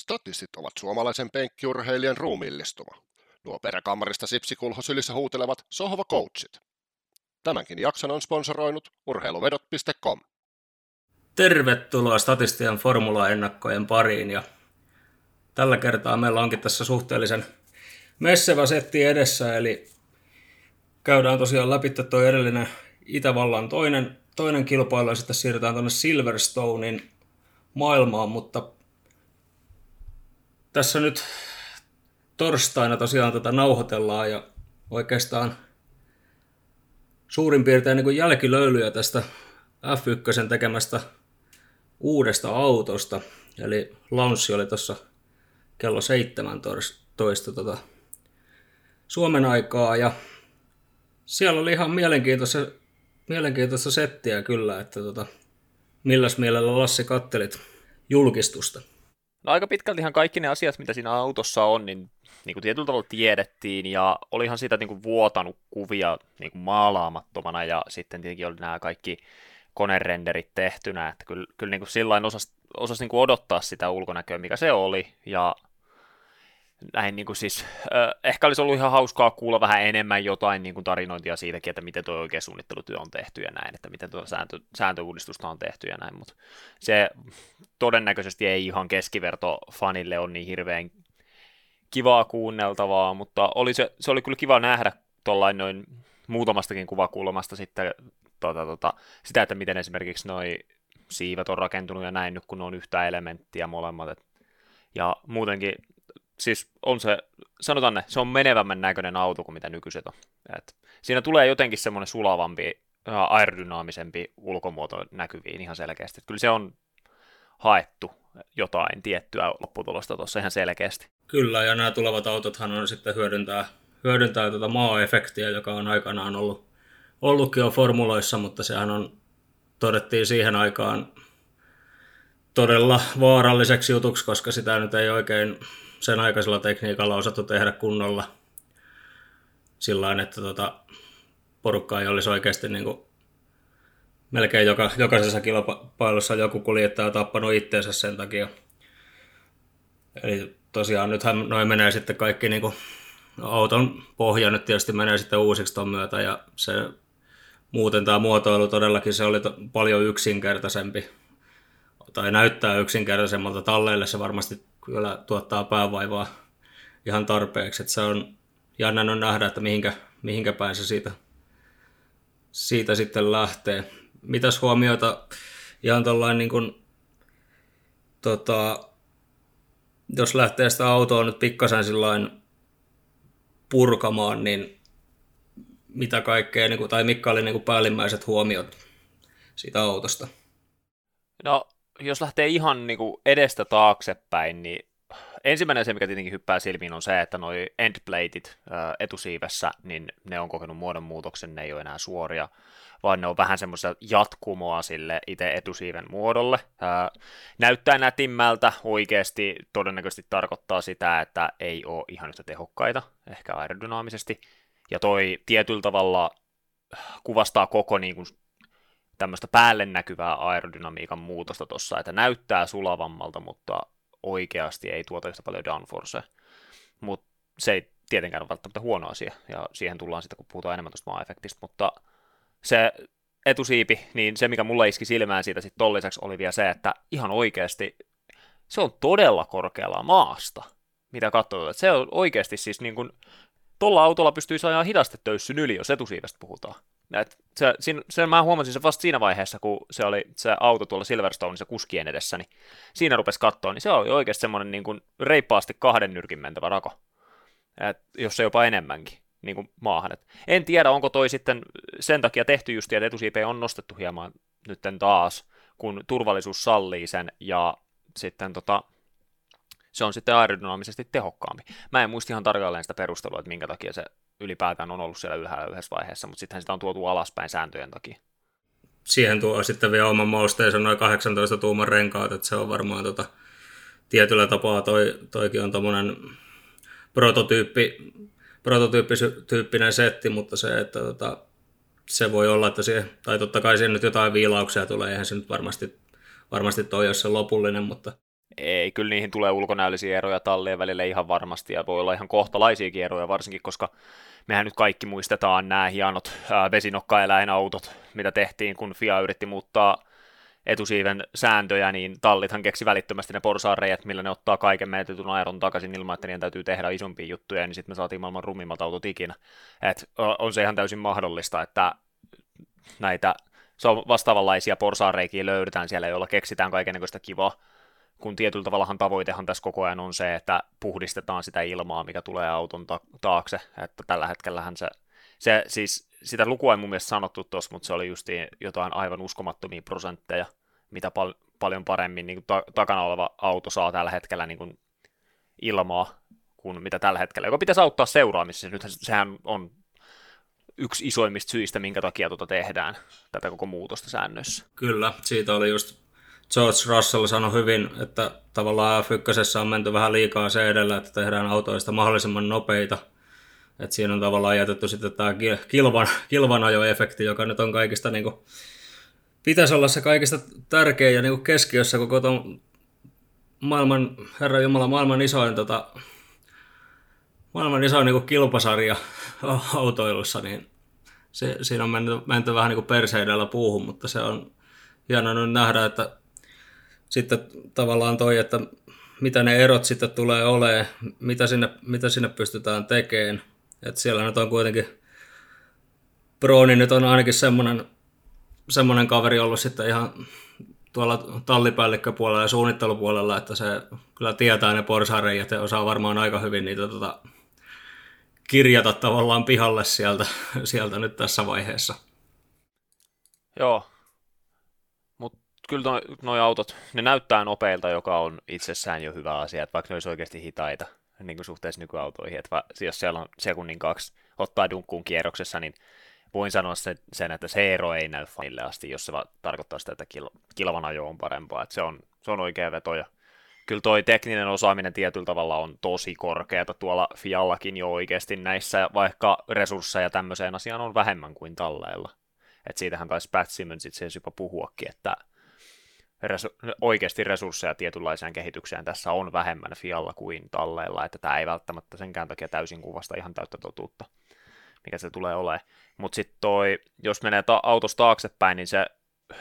Statistit ovat suomalaisen penkkiurheilijan ruumiillistuma. Nuo peräkammarista sipsikulho sylissä huutelevat sohva coachit. Tämänkin jakson on sponsoroinut urheiluvedot.com. Tervetuloa Statistian formula-ennakkojen pariin ja tällä kertaa meillä onkin tässä suhteellisen messevä setti edessä, eli käydään tosiaan läpi tuo edellinen Itävallan toinen, toinen kilpailu ja sitten siirrytään tuonne Silverstonein maailmaan, mutta tässä nyt torstaina tosiaan tätä nauhoitellaan ja oikeastaan suurin piirtein niin kuin jälkilöylyjä tästä F1 tekemästä uudesta autosta. Eli launchi oli tuossa kello 17 tota, Suomen aikaa ja siellä oli ihan mielenkiintoista, mielenkiintoista settiä kyllä, että tota, milläs mielellä Lassi kattelit julkistusta? No aika pitkälti ihan kaikki ne asiat, mitä siinä autossa on, niin, niin kuin tietyllä tavalla tiedettiin, ja olihan siitä niin kuin vuotanut kuvia niin kuin maalaamattomana, ja sitten tietenkin oli nämä kaikki konerenderit tehtynä, että kyllä, kyllä niin kuin sillain osasi, osasi niin kuin odottaa sitä ulkonäköä, mikä se oli, ja näin niin kuin siis, äh, ehkä olisi ollut ihan hauskaa kuulla vähän enemmän jotain niin kuin tarinointia siitäkin, että miten tuo oikea suunnittelutyö on tehty ja näin, että miten tuo sääntö, sääntöuudistusta on tehty ja näin, mutta se todennäköisesti ei ihan keskiverto fanille ole niin hirveän kivaa kuunneltavaa, mutta oli se, se oli kyllä kiva nähdä tuollain noin muutamastakin kuvakulmasta sitten tota, tota, sitä, että miten esimerkiksi noi siivet on rakentunut ja näin nyt, kun on yhtä elementtiä molemmat. Et, ja muutenkin siis on se, sanotaan ne, se on menevämmän näköinen auto kuin mitä nykyiset on. Et siinä tulee jotenkin semmoinen sulavampi, aerodynaamisempi ulkomuoto näkyviin ihan selkeästi. Et kyllä se on haettu jotain tiettyä lopputulosta tuossa ihan selkeästi. Kyllä, ja nämä tulevat autothan on sitten hyödyntää, hyödyntää tuota maa-efektiä, joka on aikanaan ollut, ollutkin jo formuloissa, mutta sehän on, todettiin siihen aikaan todella vaaralliseksi jutuksi, koska sitä nyt ei oikein sen aikaisella tekniikalla osattu tehdä kunnolla sillä että tota, porukka ei olisi oikeasti niin kuin, melkein joka, jokaisessa kilpailussa joku kuljettaja tappanut itteensä sen takia. Eli tosiaan nythän noin menee sitten kaikki niin kuin, auton pohja nyt tietysti menee sitten uusiksi ton myötä ja se muuten tämä muotoilu todellakin se oli to, paljon yksinkertaisempi tai näyttää yksinkertaisemmalta talleille se varmasti kyllä tuottaa päävaivaa ihan tarpeeksi. Että se on jännä on nähdä, että mihinkä, mihinkä päin se siitä, siitä sitten lähtee. Mitäs huomioita ihan tällainen niin kuin, tota, jos lähtee sitä autoa nyt pikkasen sillain purkamaan, niin mitä kaikkea, niin kuin, tai mitkä oli niin kuin päällimmäiset huomiot siitä autosta? No jos lähtee ihan niin kuin edestä taaksepäin, niin ensimmäinen asia, mikä tietenkin hyppää silmiin, on se, että noi endplateit etusiivessä, niin ne on kokenut muodonmuutoksen, ne ei ole enää suoria, vaan ne on vähän semmoista jatkumoa sille itse etusiiven muodolle. näyttää nätimmältä, oikeasti todennäköisesti tarkoittaa sitä, että ei ole ihan yhtä tehokkaita, ehkä aerodynaamisesti, ja toi tietyllä tavalla kuvastaa koko niin kuin tämmöistä päälle näkyvää aerodynamiikan muutosta tuossa, että näyttää sulavammalta, mutta oikeasti ei tuota yhtä paljon downforcea. Mutta se ei tietenkään ole välttämättä huono asia, ja siihen tullaan sitten, kun puhutaan enemmän tuosta maa-efektistä, mutta se etusiipi, niin se, mikä mulle iski silmään siitä sitten tolliseksi, oli vielä se, että ihan oikeasti se on todella korkealla maasta, mitä katsotaan. Se on oikeasti siis niin kuin, tuolla autolla pystyy ajaa hidastetöyssyn yli, jos etusiivestä puhutaan. Et se, siinä, sen mä huomasin se vasta siinä vaiheessa, kun se oli se auto tuolla Silverstoneissa kuskien edessä, niin siinä rupesi katsoa, niin se oli oikeasti semmoinen niin kuin reippaasti kahden nyrkin mentävä rako, Et jos se jopa enemmänkin niin kuin maahan. Et en tiedä, onko toi sitten sen takia tehty just, että etusiipe on nostettu hieman nytten taas, kun turvallisuus sallii sen, ja sitten tota, se on sitten aerodynaamisesti tehokkaampi. Mä en muista ihan tarkalleen sitä perustelua, että minkä takia se ylipäätään on ollut siellä ylhäällä yhdessä vaiheessa, mutta sittenhän sitä on tuotu alaspäin sääntöjen takia. Siihen tuo sitten vielä oman mausteensa noin 18 tuuman renkaat, että se on varmaan tota, tietyllä tapaa toi, toikin on tommonen prototyyppi, prototyyppinen setti, mutta se, että tota, se voi olla, että siihen, tai totta kai siihen nyt jotain viilauksia tulee, eihän se nyt varmasti, varmasti toi ole se lopullinen, mutta Ei, kyllä niihin tulee ulkonäöllisiä eroja tallien välillä ihan varmasti, ja voi olla ihan kohtalaisiakin eroja, varsinkin koska mehän nyt kaikki muistetaan nämä hienot vesinokkaeläinautot, mitä tehtiin, kun FIA yritti muuttaa etusiiven sääntöjä, niin tallithan keksi välittömästi ne porsaareijat, millä ne ottaa kaiken menetetyn aeron takaisin ilman, että niiden täytyy tehdä isompia juttuja, niin sitten me saatiin maailman rumimmat autot ikinä. Et on se ihan täysin mahdollista, että näitä vastaavanlaisia porsaareikiä löydetään siellä, joilla keksitään kaikenlaista kivaa, kun tietyllä tavallahan tavoitehan tässä koko ajan on se, että puhdistetaan sitä ilmaa, mikä tulee auton ta- taakse, että tällä hetkellähän se, se siis sitä lukua ei mun mielestä sanottu tuossa, mutta se oli just jotain aivan uskomattomia prosentteja, mitä pal- paljon paremmin niin kuin ta- takana oleva auto saa tällä hetkellä niin kuin ilmaa kuin mitä tällä hetkellä, joka pitäisi auttaa seuraamisessa. Nyt sehän on yksi isoimmista syistä, minkä takia tuota tehdään, tätä koko muutosta säännöissä. Kyllä, siitä oli just George Russell sanoi hyvin, että tavallaan F1 on menty vähän liikaa se edellä, että tehdään autoista mahdollisimman nopeita. Et siinä on tavallaan jätetty sitten tämä kilvan, kilvanajoefekti, joka nyt on kaikista, niin kuin, pitäisi olla se kaikista tärkein ja niin keskiössä koko ton maailman, herra Jumala, maailman isoin, tota, maailman isoin niin kilpasarja autoilussa, niin se, siinä on menty, menty vähän niin perseidellä puuhun, mutta se on hienoa nyt nähdä, että sitten tavallaan toi, että mitä ne erot sitten tulee olemaan, mitä sinne, mitä sinne pystytään tekemään. Että siellä nyt on kuitenkin, Broni nyt on ainakin semmoinen, semmoinen kaveri ollut sitten ihan tuolla tallipäällikköpuolella ja suunnittelupuolella, että se kyllä tietää ne porsareijat ja osaa varmaan aika hyvin niitä tota, kirjata tavallaan pihalle sieltä, sieltä nyt tässä vaiheessa. Joo, kyllä noi autot, ne näyttää nopeilta, joka on itsessään jo hyvä asia, että vaikka ne olisi oikeasti hitaita niin kuin suhteessa nykyautoihin, että va, jos siellä on sekunnin kaksi ottaa dunkkuun kierroksessa, niin voin sanoa sen, että se ero ei näy fanille asti, jos se va, tarkoittaa sitä, että kil, kilvan ajo on parempaa, että se on, se on oikea veto ja kyllä toi tekninen osaaminen tietyllä tavalla on tosi korkeata tuolla Fiallakin jo oikeasti näissä, vaikka resursseja tämmöiseen asiaan on vähemmän kuin talleilla. Et siitähän taisi Pat Simmons itse asiassa jopa puhuakin, että resu- oikeasti resursseja tietynlaiseen kehitykseen tässä on vähemmän Fialla kuin talleilla, että tämä ei välttämättä senkään takia täysin kuvasta ihan täyttä totuutta, mikä se tulee olemaan. Mutta sitten toi, jos menee ta- autosta taaksepäin, niin se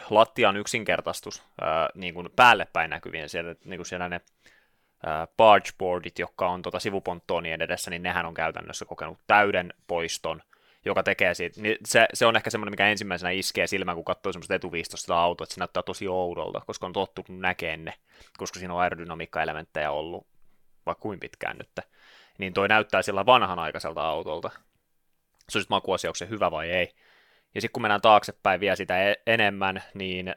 lattian yksinkertaistus ää, niin kuin päälle päin näkyvien, siellä, niin kuin siellä ne bargeboardit, jotka on tota sivuponttoonien edessä, niin nehän on käytännössä kokenut täyden poiston joka tekee siitä, niin se, se on ehkä semmoinen, mikä ensimmäisenä iskee silmään, kun katsoo semmoista etuviistosta autoa, että se näyttää tosi oudolta, koska on tottunut näkemään ne, koska siinä on aerodynamiikka-elementtejä ollut vaikka kuin pitkään nyt, niin toi näyttää sillä vanhanaikaiselta autolta. Se on sitten makuasia, onko se hyvä vai ei. Ja sitten kun mennään taaksepäin vielä sitä e- enemmän, niin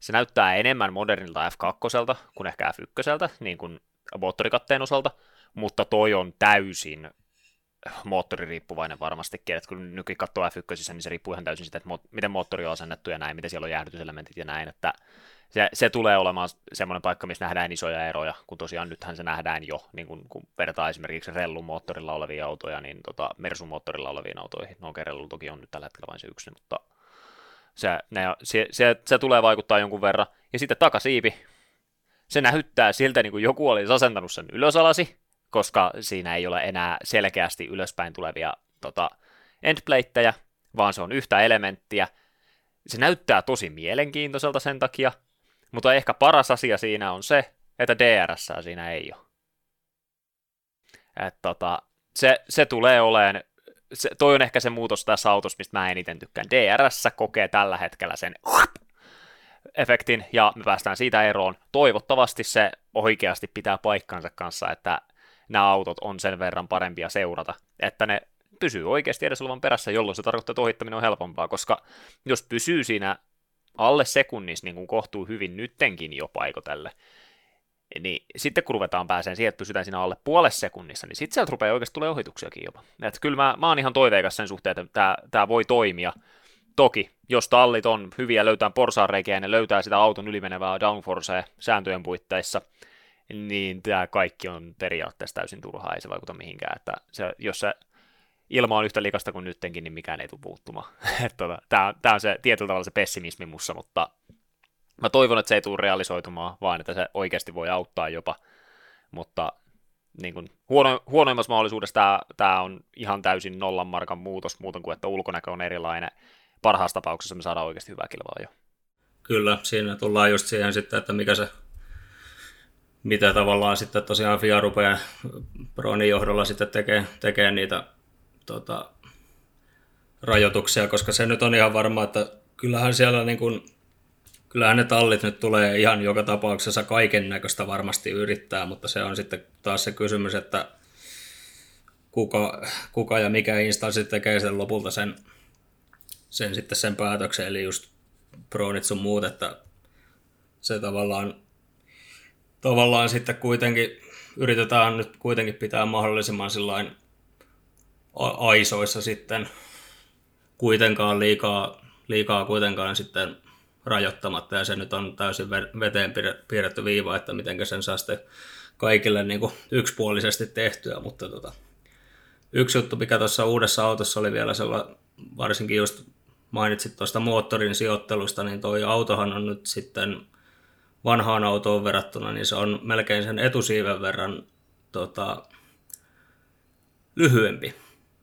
se näyttää enemmän modernilta F2 kuin ehkä F1, niin kuin moottorikatteen osalta, mutta toi on täysin moottoririippuvainen varmastikin, että kun nykyään katsoo F1, niin se riippuu ihan täysin siitä, että miten moottori on asennettu ja näin, miten siellä on jäähdytyselementit ja näin, että se, se tulee olemaan semmoinen paikka, missä nähdään isoja eroja, kun tosiaan nythän se nähdään jo, niin kun, kun vertaa esimerkiksi Rellun moottorilla olevia autoja, niin tota, Mersun moottorilla oleviin autoihin, no Rellu toki on nyt tällä hetkellä vain se yksi, mutta se, ne, se, se, se, tulee vaikuttaa jonkun verran, ja sitten takasiipi, se näyttää siltä, niin kuin joku olisi asentanut sen ylösalasi, koska siinä ei ole enää selkeästi ylöspäin tulevia tota, endplateja, vaan se on yhtä elementtiä. Se näyttää tosi mielenkiintoiselta sen takia, mutta ehkä paras asia siinä on se, että DRS siinä ei ole. Et tota, se, se tulee oleen, se, toi on ehkä se muutos tässä autossa, mistä mä eniten tykkään. DRS kokee tällä hetkellä sen efektin, ja me päästään siitä eroon. Toivottavasti se oikeasti pitää paikkansa kanssa, että nämä autot on sen verran parempia seurata, että ne pysyy oikeasti edes olevan perässä, jolloin se tarkoittaa, että ohittaminen on helpompaa, koska jos pysyy siinä alle sekunnissa niin kuin kohtuu hyvin nyttenkin jo paikotelle, niin sitten kun ruvetaan pääseen siihen, että pysytään siinä alle puolessa sekunnissa, niin sitten sieltä rupeaa oikeasti tulee ohituksiakin jopa. Että kyllä mä, mä oon ihan toiveikas sen suhteen, että tämä, tämä voi toimia. Toki, jos tallit on hyviä, löytää porsaanreikiä ja ne löytää sitä auton ylimenevää downforcea sääntöjen puitteissa – niin tämä kaikki on periaatteessa täysin turhaa, ei se vaikuta mihinkään. Että se, jos se ilma on yhtä likasta kuin nyttenkin, niin mikään ei tule puuttumaan. tota, tämä, on se tietyllä tavalla se pessimismi mussa, mutta Mä toivon, että se ei tule realisoitumaan, vaan että se oikeasti voi auttaa jopa, mutta niin kuin huono, huonoimmassa mahdollisuudessa tämä, tämä on ihan täysin nollan markan muutos, muuten kuin että ulkonäkö on erilainen. Parhaassa tapauksessa me saadaan oikeasti hyvää kilpaa jo. Kyllä, siinä tullaan just siihen sitten, että mikä se, mitä tavallaan sitten tosiaan FIA rupeaa Pronin johdolla sitten tekee, tekee niitä tota, rajoituksia, koska se nyt on ihan varma, että kyllähän siellä niin kuin, kyllähän ne tallit nyt tulee ihan joka tapauksessa kaiken näköistä varmasti yrittää, mutta se on sitten taas se kysymys, että kuka, kuka ja mikä instanssi tekee sen lopulta sen, sen sitten sen päätöksen, eli just Pronit sun muut, että se tavallaan, tavallaan sitten kuitenkin yritetään nyt kuitenkin pitää mahdollisimman sillain aisoissa sitten kuitenkaan liikaa, liikaa kuitenkaan sitten rajoittamatta. Ja se nyt on täysin veteen piirretty viiva, että miten sen saa sitten kaikille niin kuin yksipuolisesti tehtyä, mutta tota, yksi juttu, mikä tuossa uudessa autossa oli vielä sellainen, varsinkin just mainitsit tuosta moottorin sijoittelusta, niin toi autohan on nyt sitten vanhaan autoon verrattuna, niin se on melkein sen etusiiven verran tota, lyhyempi,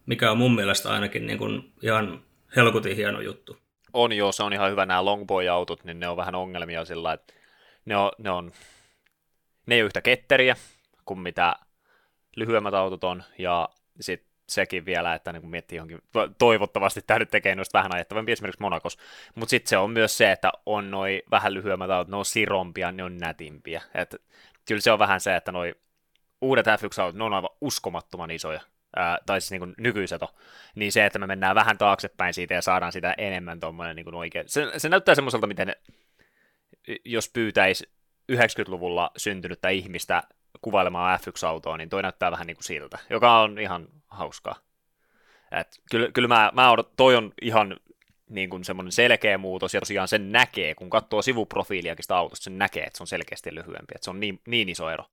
mikä on mun mielestä ainakin niin kuin ihan helkutin hieno juttu. On joo, se on ihan hyvä nämä longboy-autot, niin ne on vähän ongelmia sillä, että ne on, ne on, ne ei ole yhtä ketteriä kuin mitä lyhyemmät autot on, ja sitten sekin vielä, että niin kun miettii johonkin, toivottavasti tämä nyt tekee noista vähän ajettavampi esimerkiksi Monakos, mutta sitten se on myös se, että on noin vähän lyhyemmät autot, ne on sirompia, ne on nätimpiä, että kyllä se on vähän se, että noi uudet F1-autot, ne on aivan uskomattoman isoja, ää, tai siis niin nykyiset on, niin se, että me mennään vähän taaksepäin siitä ja saadaan sitä enemmän tuommoinen niin oikein, se, se näyttää semmoiselta, miten jos pyytäisi 90-luvulla syntynyttä ihmistä kuvailemaan F1-autoa, niin toi näyttää vähän niin kuin siltä, joka on ihan hauskaa. Et kyllä, kyllä mä, mä odot, toi on ihan niin kuin semmoinen selkeä muutos, ja tosiaan sen näkee, kun katsoo sivuprofiiliakin sitä autosta, sen näkee, että se on selkeästi lyhyempi, että se on niin, niin iso ero.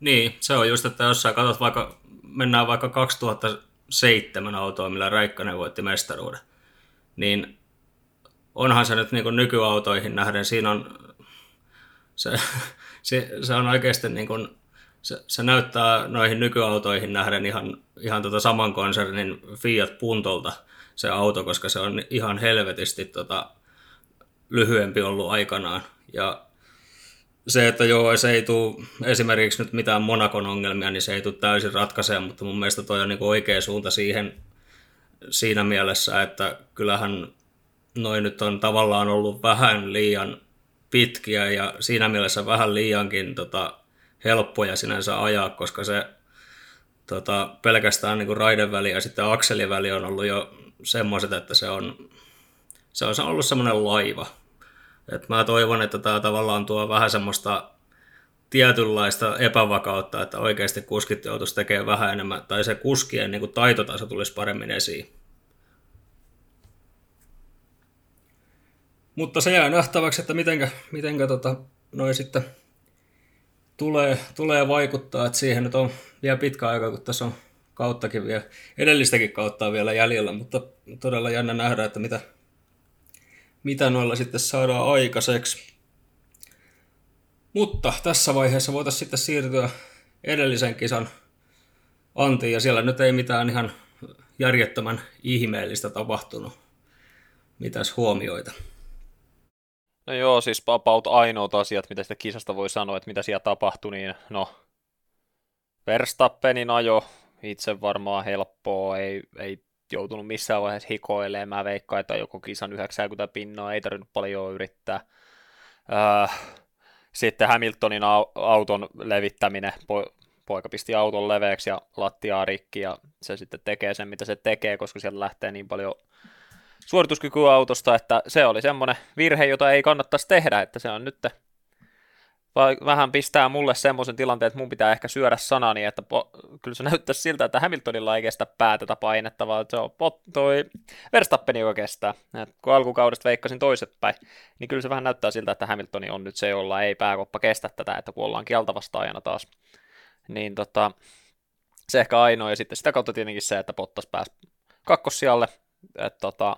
Niin, se on just, että jos sä katsot vaikka, mennään vaikka 2007 autoa, millä Räikkönen voitti mestaruuden, niin onhan se nyt niin kuin nykyautoihin nähden, siinä on, se, se, se on oikeasti niin kuin se, se näyttää noihin nykyautoihin nähden ihan, ihan tota saman konsernin Fiat Puntolta se auto, koska se on ihan helvetisti tota, lyhyempi ollut aikanaan. Ja se, että joo, se ei tule esimerkiksi nyt mitään Monakon ongelmia, niin se ei tule täysin ratkaisemaan, mutta mun mielestä toi on niin oikea suunta siihen siinä mielessä, että kyllähän noin nyt on tavallaan ollut vähän liian pitkiä ja siinä mielessä vähän liiankin tota, helppoja sinänsä ajaa, koska se tota, pelkästään niin kuin raideväli ja sitten akseliväli on ollut jo semmoiset, että se on, se on ollut semmoinen laiva. Et mä toivon, että tämä tavallaan tuo vähän semmoista tietynlaista epävakautta, että oikeasti kuskit joutuisi tekemään vähän enemmän, tai se kuskien niin kuin taitotaso tulisi paremmin esiin. Mutta se jää nähtäväksi, että mitenkä, mitenkä tota, noi sitten tulee, tulee vaikuttaa, että siihen nyt on vielä pitkä aika, kun tässä on kauttakin vielä, edellistäkin kautta vielä jäljellä, mutta todella jännä nähdä, että mitä, mitä noilla sitten saadaan aikaiseksi. Mutta tässä vaiheessa voitaisiin sitten siirtyä edellisen kisan antiin, ja siellä nyt ei mitään ihan järjettömän ihmeellistä tapahtunut. Mitäs huomioita? No joo, siis about ainoat asiat, mitä sitä kisasta voi sanoa, että mitä siellä tapahtui, niin no, Verstappenin ajo, itse varmaan helppoa, ei, ei joutunut missään vaiheessa hikoilemaan, mä veikkaan, että joko kisan 90 pinnaa, ei tarvinnut paljon yrittää. Äh, sitten Hamiltonin auton levittäminen, poika pisti auton leveäksi ja lattiaa rikki, ja se sitten tekee sen, mitä se tekee, koska sieltä lähtee niin paljon suorituskykyautosta, että se oli semmoinen virhe, jota ei kannattaisi tehdä, että se on nyt vähän pistää mulle semmoisen tilanteen, että mun pitää ehkä syödä sanani, että po- kyllä se näyttäisi siltä, että Hamiltonilla ei kestä päätä painetta, vaan se on pot- toi Verstappen, joka kestää. Et kun alkukaudesta veikkasin toiset päin, niin kyllä se vähän näyttää siltä, että Hamiltoni on nyt se, jolla ei pääkoppa kestä tätä, että kun ollaan kieltavastaajana taas. Niin tota, se ehkä ainoa, ja sitten sitä kautta tietenkin se, että Bottas pääsi kakkossijalle, että tota,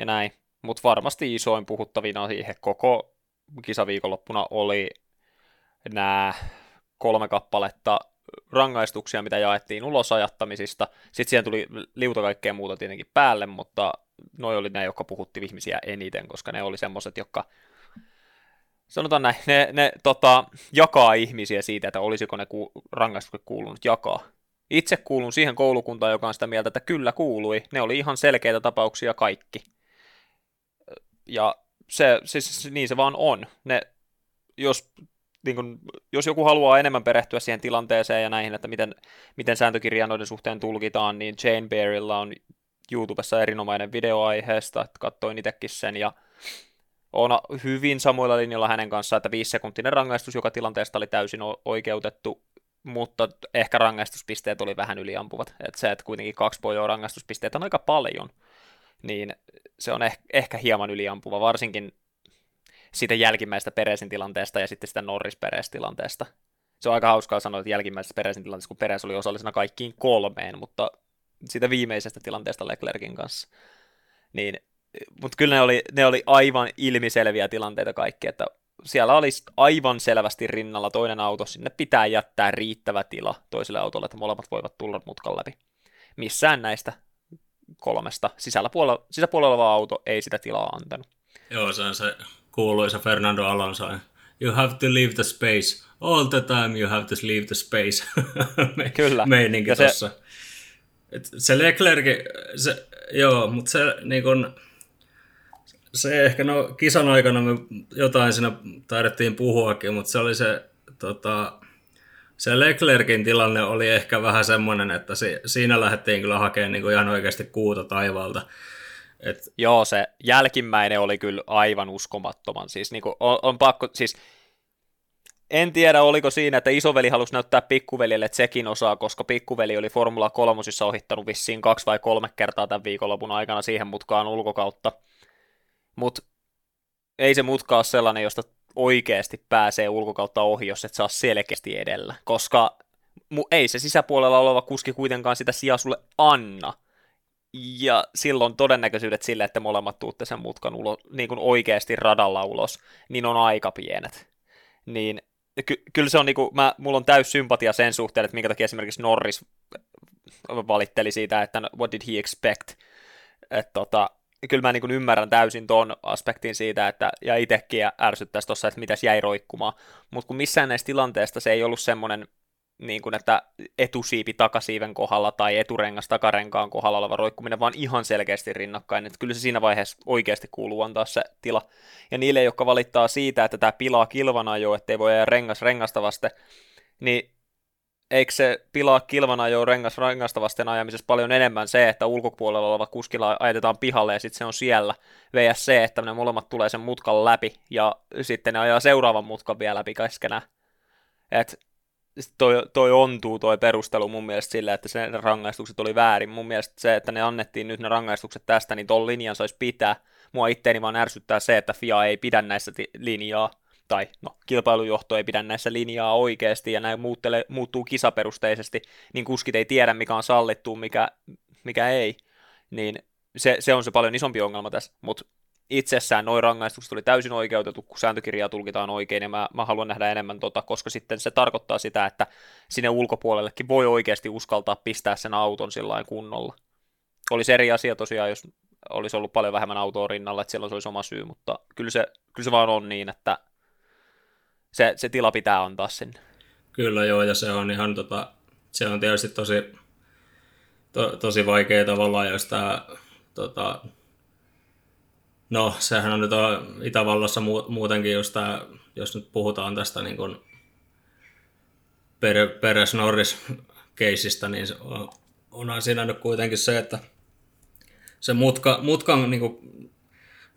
ja näin. Mutta varmasti isoin puhuttavina siihen koko kisaviikonloppuna oli nämä kolme kappaletta rangaistuksia, mitä jaettiin ulosajattamisista. Sitten siihen tuli liuta kaikkea muuta tietenkin päälle, mutta noi oli ne, jotka puhutti ihmisiä eniten, koska ne oli semmoiset, jotka sanotaan näin, ne, ne tota, jakaa ihmisiä siitä, että olisiko ne ku, rangaistukset kuulunut jakaa. Itse kuulun siihen koulukuntaan, joka on sitä mieltä, että kyllä kuului. Ne oli ihan selkeitä tapauksia kaikki. Ja se, siis niin se vaan on. Ne, jos, niin kun, jos joku haluaa enemmän perehtyä siihen tilanteeseen ja näihin, että miten, miten sääntökirjaa noiden suhteen tulkitaan, niin Jane Bearilla on YouTubessa erinomainen video aiheesta, että katsoin itsekin sen, ja on hyvin samoilla linjoilla hänen kanssaan, että viisi sekuntinen rangaistus joka tilanteesta oli täysin oikeutettu, mutta ehkä rangaistuspisteet oli vähän yliampuvat. Että se, että kuitenkin kaksi pojoa rangaistuspisteet on aika paljon, niin se on ehkä, ehkä hieman yliampuva, varsinkin siitä jälkimmäisestä Peresin tilanteesta ja sitten sitä Norris tilanteesta. Se on aika hauskaa sanoa, että jälkimmäisessä Peresin tilanteessa, kun Peres oli osallisena kaikkiin kolmeen, mutta siitä viimeisestä tilanteesta Leclerkin kanssa. Niin, mutta kyllä ne oli, ne oli aivan ilmiselviä tilanteita kaikki, että siellä olisi aivan selvästi rinnalla toinen auto, sinne pitää jättää riittävä tila toiselle autolle, että molemmat voivat tulla mutkan läpi. Missään näistä kolmesta sisällä puolella, sisäpuolella oleva auto ei sitä tilaa antanut. Joo, se on se kuuluisa Fernando Alonso. You have to leave the space. All the time you have to leave the space. Me, Kyllä. Meininki se, tossa. Et se Leclerc, se, joo, mutta se niin kun, se ehkä, no kisan aikana me jotain siinä taidettiin puhuakin, mutta se oli se, tota, se Leclerkin tilanne oli ehkä vähän semmoinen, että si, siinä lähdettiin kyllä hakemaan niin kuin ihan oikeasti kuuta taivaalta. Et... Joo, se jälkimmäinen oli kyllä aivan uskomattoman. Siis niin kuin, on, on pakko, siis en tiedä, oliko siinä, että isoveli halusi näyttää pikkuvelille sekin osaa, koska pikkuveli oli Formula 3 ohittanut vissiin kaksi vai kolme kertaa tämän viikonlopun aikana siihen mutkaan ulkokautta. Mutta ei se mutka ole sellainen, josta oikeasti pääsee ulkokautta ohi, jos et saa selkeästi edellä, koska mu- ei se sisäpuolella oleva kuski kuitenkaan sitä sijaa sulle anna. Ja silloin todennäköisyydet sille, että molemmat tuutte sen mutkan ulo, niin kuin oikeasti radalla ulos, niin on aika pienet. Niin ky- kyllä se on niinku, mä, mulla on täys sympatia sen suhteen, että minkä takia esimerkiksi Norris valitteli siitä, että what did he expect, että tota, kyllä mä niin ymmärrän täysin ton aspektin siitä, että, ja itsekin ärsyttäisi tuossa, että mitäs jäi roikkumaan, mutta kun missään näistä tilanteista se ei ollut semmoinen, niin kuin, että etusiipi takasiiven kohdalla tai eturengas takarenkaan kohdalla oleva roikkuminen, vaan ihan selkeästi rinnakkain, että kyllä se siinä vaiheessa oikeasti kuuluu antaa se tila. Ja niille, jotka valittaa siitä, että tämä pilaa kilvana jo, ettei voi jää rengas rengasta vasten, niin eikö se pilaa kilvana jo rengas rengasta vasten ajamisessa paljon enemmän se, että ulkopuolella oleva kuskilla ajetetaan pihalle ja sitten se on siellä, vs se, että ne molemmat tulee sen mutkan läpi ja sitten ne ajaa seuraavan mutkan vielä läpi keskenään. Et toi, toi ontuu toi perustelu mun mielestä sille, että sen rangaistukset oli väärin. Mun mielestä se, että ne annettiin nyt ne rangaistukset tästä, niin ton linjan saisi pitää. Mua itteeni vaan ärsyttää se, että FIA ei pidä näissä linjaa tai no, kilpailujohto ei pidä näissä linjaa oikeasti ja näin muuttele, muuttuu kisaperusteisesti, niin kuskit ei tiedä, mikä on sallittu, mikä, mikä ei, niin se, se on se paljon isompi ongelma tässä, mutta itsessään noin rangaistukset oli täysin oikeutettu, kun sääntökirjaa tulkitaan oikein, ja mä, mä haluan nähdä enemmän tota, koska sitten se tarkoittaa sitä, että sinne ulkopuolellekin voi oikeasti uskaltaa pistää sen auton sillä kunnolla. Olisi eri asia tosiaan, jos olisi ollut paljon vähemmän autoa rinnalla, että siellä olisi oma syy, mutta kyllä se, kyllä se vaan on niin, että se, se tila pitää antaa sinne. Kyllä joo, ja se on ihan tota, se on tietysti tosi, to, tosi vaikea tavallaan, jos tämä, tota, no sehän on nyt Itävallassa mu, muutenkin, jos, tää, jos nyt puhutaan tästä niin kuin per, Peres Norris keisistä, niin on, onhan siinä nyt kuitenkin se, että se mutka, mutkan niin kuin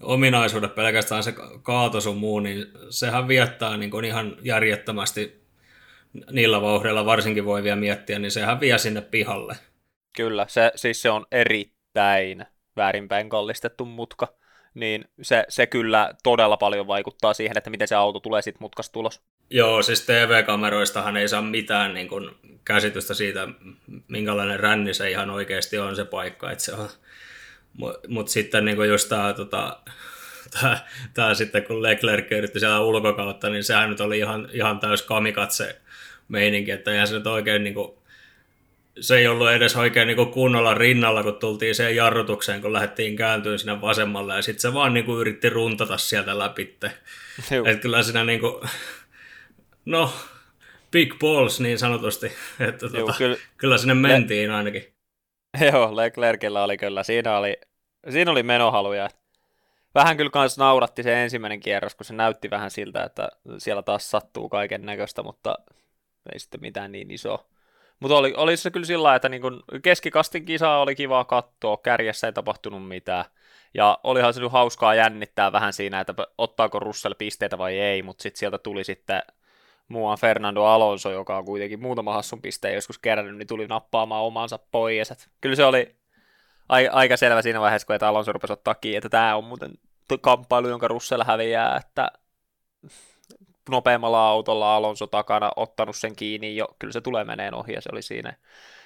ominaisuudet, pelkästään se kaato sun muu, niin sehän viettää niin kuin ihan järjettömästi niillä vauhdilla, varsinkin voi vielä miettiä, niin sehän vie sinne pihalle. Kyllä, se, siis se on erittäin väärinpäin kallistettu mutka, niin se, se kyllä todella paljon vaikuttaa siihen, että miten se auto tulee sitten mutkasta tulos. Joo, siis TV-kameroistahan ei saa mitään niin kuin, käsitystä siitä, minkälainen ränni se ihan oikeasti on se paikka, että se on mutta mut sitten niinku just tämä tota, tämä, sitten kun Leclerc yritti siellä ulkokautta, niin sehän nyt oli ihan, ihan täys kamikatse meininki, että eihän se nyt oikein niin kuin, se ei ollut edes oikein niin kunnolla rinnalla, kun tultiin siihen jarrutukseen, kun lähdettiin kääntyyn sinne vasemmalle, ja sitten se vaan niin kuin yritti runtata sieltä läpi. Että kyllä siinä niin kuin, no, big balls niin sanotusti, että tota, kyllä, kyllä sinne mentiin Le- ainakin. Joo, Leclercillä oli kyllä, siinä oli, siinä oli menohaluja. Vähän kyllä kans nauratti se ensimmäinen kierros, kun se näytti vähän siltä, että siellä taas sattuu kaiken näköistä, mutta ei sitten mitään niin iso. Mutta oli, oli se kyllä sillä että niin kun keskikastin kisa oli kiva katsoa, kärjessä ei tapahtunut mitään. Ja olihan se nyt hauskaa jännittää vähän siinä, että ottaako Russell pisteitä vai ei, mutta sitten sieltä tuli sitten muuan Fernando Alonso, joka on kuitenkin muutama hassun pisteen joskus kerännyt, niin tuli nappaamaan omansa pois. Et kyllä se oli aika selvä siinä vaiheessa, kun Alonso rupesi ottaa kiinni, että tämä on muuten kamppailu, jonka Russell häviää, että nopeammalla autolla Alonso takana ottanut sen kiinni, jo kyllä se tulee meneen ohi ja se oli siinä.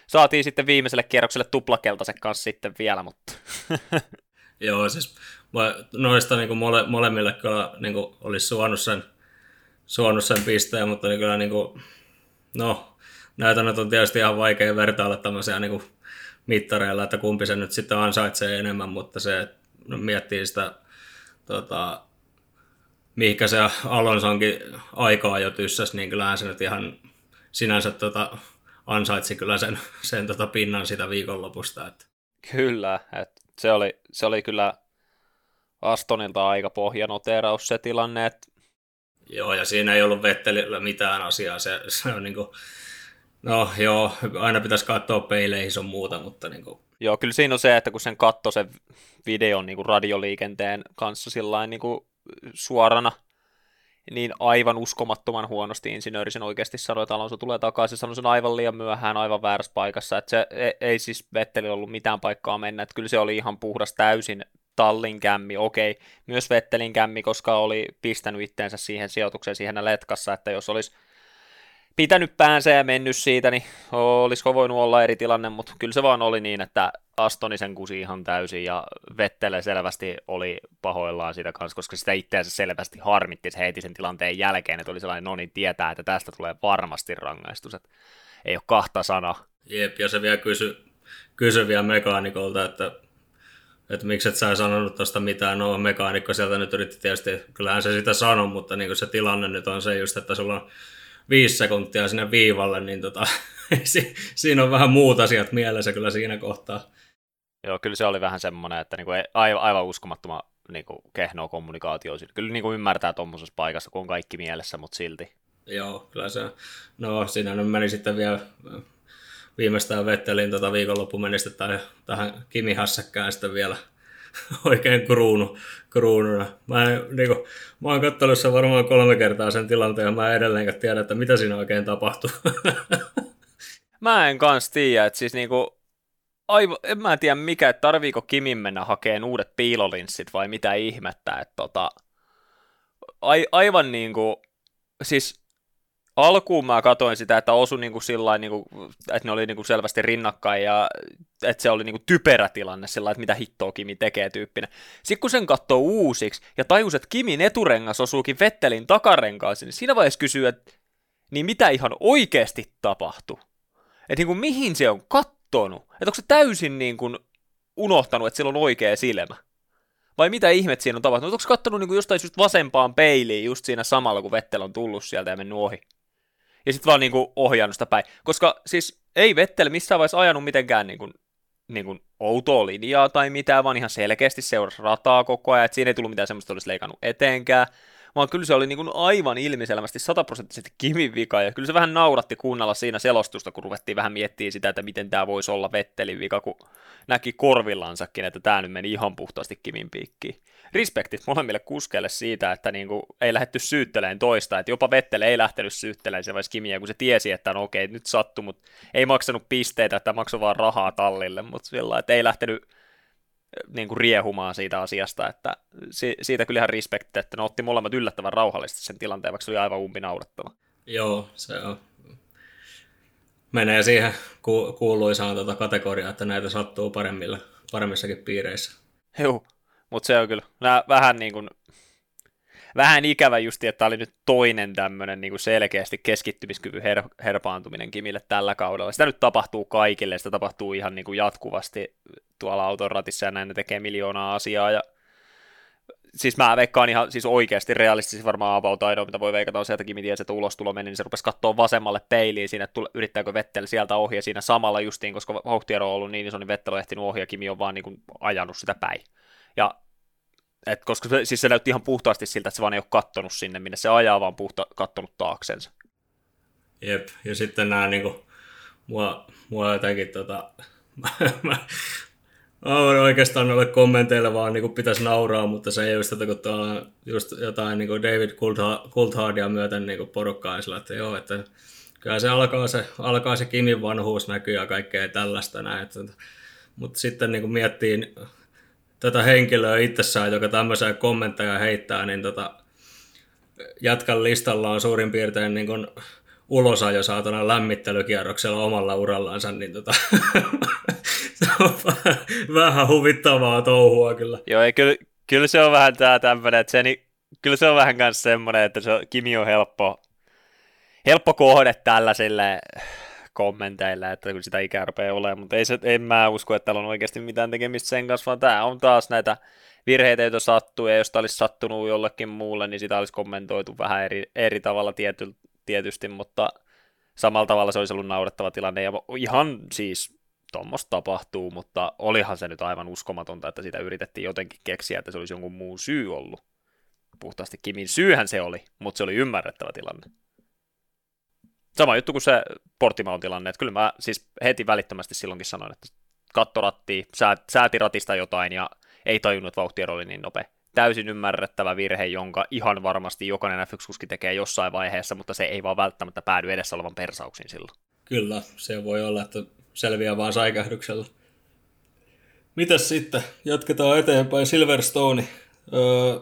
Saatiin sitten viimeiselle kierrokselle tuplakeltaisen kanssa sitten vielä, mutta... Joo, siis noista niin kuin mole, molemmille kyllä niin kuin olisi suonut sen, suonut sen pisteen, mutta niin kyllä niin kuin, no, näytännöt on tietysti ihan vaikea vertailla tämmöisiä niin kuin mittareilla, että kumpi se nyt sitten ansaitsee enemmän, mutta se no, miettii sitä tota, mihinkä se Alonsonkin aikaa jo tyssäs, niin kyllähän se nyt ihan sinänsä tota, ansaitsi kyllä sen, sen tota pinnan sitä viikonlopusta. Että. Kyllä, että se, oli, se oli kyllä Astonilta aika pohjanoteraus se tilanne. Että... Joo, ja siinä ei ollut Vettelillä mitään asiaa. Se, se on niin kuin, no joo, aina pitäisi katsoa peileihin sun muuta, mutta niin kuin... Joo, kyllä siinä on se, että kun sen katto sen videon niin kuin radioliikenteen kanssa sillä niin kuin suorana, niin aivan uskomattoman huonosti insinööri sen oikeasti sanoi, että Alonso tulee takaisin, sanoi sen aivan liian myöhään, aivan väärässä paikassa, että se ei, ei siis Vetteli ollut mitään paikkaa mennä, että kyllä se oli ihan puhdas täysin tallin kämmi, okei, myös Vettelin kämmi, koska oli pistänyt itteensä siihen sijoitukseen siihen letkassa, että jos olisi pitänyt päänsä ja mennyt siitä, niin olisiko voinut olla eri tilanne, mutta kyllä se vaan oli niin, että Astonisen kusi ihan täysin ja Vettele selvästi oli pahoillaan siitä kanssa, koska sitä itseänsä selvästi harmitti se heti sen tilanteen jälkeen, että oli sellainen, no niin tietää, että tästä tulee varmasti rangaistus, että ei ole kahta sanaa. Jep, ja se vielä kysy, kysy vielä mekaanikolta, että, että miksi et sä sanonut tuosta mitään, no mekaanikko sieltä nyt yritti tietysti, kyllähän se sitä sanoi, mutta niin se tilanne nyt on se just, että sulla on viisi sekuntia sinne viivalle, niin tota, siinä on vähän muut asiat mielessä kyllä siinä kohtaa. Joo, kyllä se oli vähän semmoinen, että niinku aivan, aivan uskomattoman niinku kehnoa kommunikaatio. Kyllä niinku ymmärtää tuommoisessa paikassa, kun on kaikki mielessä, mutta silti. Joo, kyllä se. No siinä nyt meni sitten vielä viimeistään Vettelin tota viikonloppu meni sitten tähän Kimi Hassäkkään sitten vielä oikein kruunu, kruununa. Mä, en, niin kuin, mä oon katsonut sen varmaan kolme kertaa sen tilanteen ja mä edelleenkään tiedä, että mitä siinä oikein tapahtuu. mä en kans tiedä, että siis niinku, aivan, en mä tiedä mikä, että tarviiko Kimin mennä hakeen uudet piilolinssit vai mitä ihmettä, että tota, ai, aivan niinku, siis alkuun mä katoin sitä, että osu niin kuin sillain, niin kuin, että ne oli niin kuin selvästi rinnakkain ja että se oli niin kuin typerä tilanne sillä että mitä hittoa Kimi tekee tyyppinen. Sitten kun sen katsoo uusiksi ja tajus, että Kimin eturengas osuukin Vettelin takarenkaasi, niin siinä vaiheessa kysyy, että niin mitä ihan oikeasti tapahtui? Että niin kuin mihin se on kattonut? Että onko se täysin niin kuin unohtanut, että sillä on oikea silmä? Vai mitä ihmet siinä on tapahtunut? Onko se kattonut niin jostain just vasempaan peiliin just siinä samalla, kun Vettel on tullut sieltä ja mennyt ohi? Ja sitten vaan niinku ohjannut sitä päin. Koska siis ei Vettel missään vaiheessa ajanut mitenkään niinku, niinku outoa linjaa tai mitään, vaan ihan selkeästi seurasi rataa koko ajan, että siinä ei tullut mitään semmoista, olisi leikannut eteenkään vaan kyllä se oli niin kuin aivan ilmiselvästi sataprosenttisesti Kimin vika, ja kyllä se vähän nauratti kuunnella siinä selostusta, kun ruvettiin vähän miettimään sitä, että miten tämä voisi olla Vettelin vika, kun näki korvillansakin, että tämä nyt meni ihan puhtaasti Kimin piikkiin. Respektit molemmille kuskeille siitä, että niin kuin ei lähdetty syytteleen toista, että jopa Vettel ei lähtenyt syytteleen se vaiheessa Kimiä, kun se tiesi, että no okei, nyt sattuu, mutta ei maksanut pisteitä, että maksoi vaan rahaa tallille, mutta sillä että ei lähtenyt niin kuin riehumaan siitä asiasta, että si- siitä kyllä ihan respekti, että ne otti molemmat yllättävän rauhallisesti sen tilanteen, vaikka se oli aivan umpinaurattava. Joo, se on. Menee siihen ku- kuuluisaan tuota kategoriaan, että näitä sattuu paremmilla, paremmissakin piireissä. Joo, Mutta se on kyllä nää vähän niin kuin, vähän ikävä justi, että tämä oli nyt toinen tämmöinen niin selkeästi keskittymiskyvyn her- herpaantuminen Kimille tällä kaudella. Sitä nyt tapahtuu kaikille, sitä tapahtuu ihan niin kuin jatkuvasti tuolla autoratissa ja näin ne tekee miljoonaa asiaa ja siis mä veikkaan ihan siis oikeasti realistisesti varmaan about ainoa, mitä voi veikata on se, että Kimi tiesi, että ulostulo meni, niin se rupesi katsoa vasemmalle peiliin siinä, että yrittääkö Vettel sieltä ohja siinä samalla justiin, koska vauhtiero on ollut niin iso, niin Vettel on ehtinyt ohja, Kimi on vaan niin kuin ajanut sitä päin. Ja et koska se, siis se näytti ihan puhtaasti siltä, että se vaan ei ole kattonut sinne, minne se ajaa, vaan puhta, kattonut taaksensa. Jep, ja sitten nämä niin kuin, mua, mua jotenkin tota, mä, Aivan oikeastaan noille kommenteille vaan niin pitäisi nauraa, mutta se ei just, että kun tuolla just jotain niin kuin David Coulthardia myöten niin porukkaa, sillä, että joo, että kyllä se alkaa se, alkaa se Kimin vanhuus näkyy ja kaikkea tällaista näin. Että, mutta sitten niin miettii tätä henkilöä itsessään, joka tämmöisiä kommentteja heittää, niin tota, jatkan listalla on suurin piirtein niin kuin ulosajo saatana lämmittelykierroksella omalla urallansa, niin tota, se on vähän huvittavaa touhua kyllä. Joo, ei, kyllä, kyllä se on vähän tämä tämmöinen, että se, niin, kyllä se on vähän myös semmoinen, että se, Kimi on helppo, helppo kohde tällaisille kommenteille, että kun sitä ikää rupeaa olemaan, mutta ei se, en mä usko, että täällä on oikeasti mitään tekemistä sen kanssa, vaan tämä on taas näitä virheitä, joita sattuu, ja jos tämä olisi sattunut jollekin muulle, niin sitä olisi kommentoitu vähän eri, eri tavalla tiety, tietysti, mutta samalla tavalla se olisi ollut naurettava tilanne, ja ihan siis tuommoista tapahtuu, mutta olihan se nyt aivan uskomatonta, että sitä yritettiin jotenkin keksiä, että se olisi jonkun muun syy ollut. Puhtaasti Kimin syyhän se oli, mutta se oli ymmärrettävä tilanne. Sama juttu kuin se Portimaon tilanne, että kyllä mä siis heti välittömästi silloinkin sanoin, että kattoratti, sääti ratista jotain ja ei tajunnut, että vauhtiero oli niin nopea. Täysin ymmärrettävä virhe, jonka ihan varmasti jokainen F1-kuski tekee jossain vaiheessa, mutta se ei vaan välttämättä päädy edessä olevan persauksiin silloin. Kyllä, se voi olla, että selviää vaan säikähdyksellä. Mitäs sitten? Jatketaan eteenpäin. Silverstone. Öö,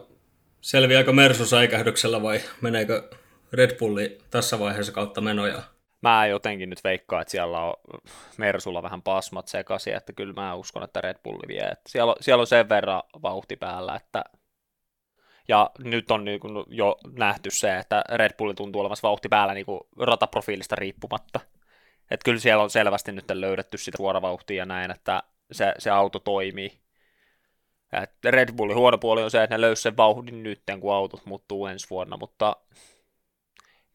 selviääkö Mersu säikähdyksellä vai meneekö Red Bulli tässä vaiheessa kautta menoja? Mä jotenkin nyt veikkaan, että siellä on Mersulla vähän pasmat sekaisin, että kyllä mä uskon, että Red Bulli vie. Että siellä, on, siellä on sen verran vauhti päällä, että ja nyt on niin jo nähty se, että Red Bulli tuntuu olemassa vauhti päällä niin kuin rataprofiilista riippumatta. Että kyllä siellä on selvästi nyt löydetty sitä suoravauhtia ja näin, että se, se auto toimii. Et Red Bullin huono puoli on se, että ne löysi sen vauhdin nyt, kun autot muuttuu ensi vuonna, mutta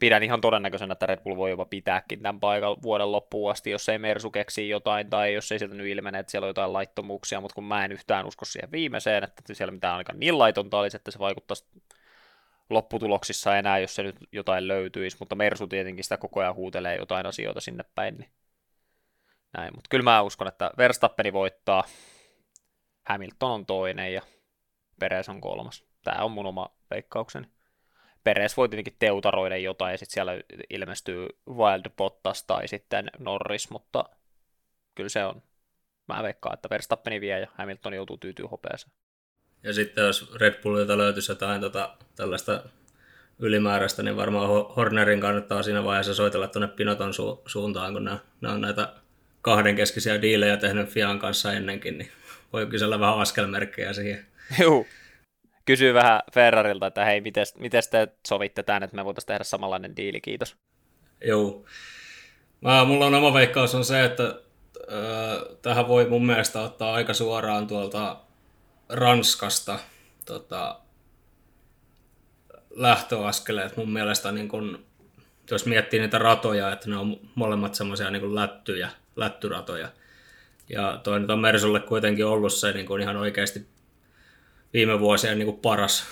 pidän ihan todennäköisenä, että Red Bull voi jopa pitääkin tämän paikan vuoden loppuun asti, jos ei Mersu keksii jotain tai jos ei sieltä nyt ilmene, että siellä on jotain laittomuuksia, mutta kun mä en yhtään usko siihen viimeiseen, että siellä mitään ainakaan niin laitonta olisi, että se vaikuttaisi lopputuloksissa enää, jos se nyt jotain löytyisi, mutta Mersu tietenkin sitä koko ajan huutelee jotain asioita sinne päin. Niin näin, mutta kyllä mä uskon, että Verstappeni voittaa, Hamilton on toinen ja Peres on kolmas. Tämä on mun oma veikkaukseni. Peres voi tietenkin teutaroida jotain ja sitten siellä ilmestyy Wild Bottas tai sitten Norris, mutta kyllä se on. Mä veikkaan, että Verstappeni vie ja Hamilton joutuu tyytyy hopeeseen. Ja sitten jos Red Bullilta löytyisi jotain tota, tällaista ylimääräistä, niin varmaan Hornerin kannattaa siinä vaiheessa soitella tuonne Pinoton su- suuntaan, kun ne, ne on näitä kahdenkeskisiä diilejä tehnyt Fian kanssa ennenkin, niin voi kysellä vähän askelmerkkejä siihen. Joo. Kysyy vähän Ferrarilta, että hei, miten te sovitte tämän, että me voitaisiin tehdä samanlainen diili, kiitos. Joo. Mä, mulla on oma veikkaus on se, että äh, tähän voi mun mielestä ottaa aika suoraan tuolta Ranskasta tota, lähtöaskeleet mun mielestä, niin kun, jos miettii niitä ratoja, että ne on molemmat semmoisia niin lättyjä, lättyratoja. Ja toi nyt on Mersulle kuitenkin ollut se niin kuin ihan oikeasti viime vuosien niin kuin paras,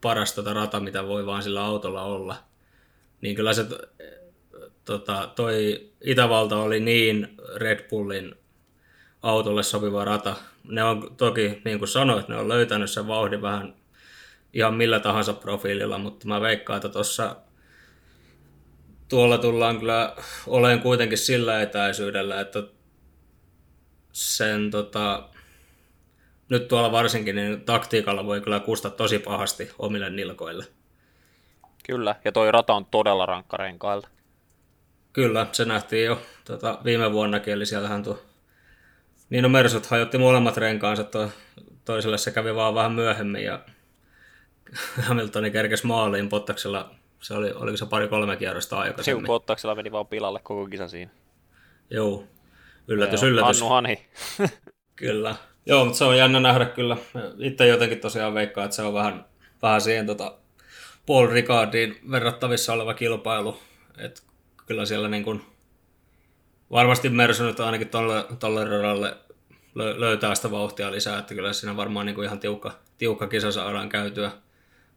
paras tota rata, mitä voi vaan sillä autolla olla. Niin kyllä se tota, toi Itävalta oli niin Red Bullin autolle sopiva rata. Ne on toki, niin kuin sanoit, ne on löytänyt sen vauhdin vähän ihan millä tahansa profiililla, mutta mä veikkaan, että tuossa tuolla tullaan kyllä olen kuitenkin sillä etäisyydellä, että sen tota, nyt tuolla varsinkin niin taktiikalla voi kyllä kustaa tosi pahasti omille nilkoille. Kyllä, ja toi rata on todella rankka renkailla. Kyllä, se nähtiin jo tota, viime vuonnakin, eli siellähän tuo Niin no Mersut hajotti molemmat renkaansa, to, toiselle se kävi vaan vähän myöhemmin ja Hamiltoni kerkesi maaliin Pottaksella, se oli, oliko se pari-kolme kierrosta aikaisemmin. Siu Pottaksella meni vaan pilalle koko kisa siinä. Joo, yllätys, Joo, yllätys. Annu Hanhi. kyllä. Joo, mutta se on jännä nähdä kyllä. Itse jotenkin tosiaan veikkaa, että se on vähän, vähän siihen tota, Paul Ricardiin verrattavissa oleva kilpailu. Et kyllä siellä niin kuin, varmasti Mersu nyt ainakin tolle, tolle radalle löytää sitä vauhtia lisää, että kyllä siinä varmaan niin ihan tiukka, tiukka kisa saadaan käytyä.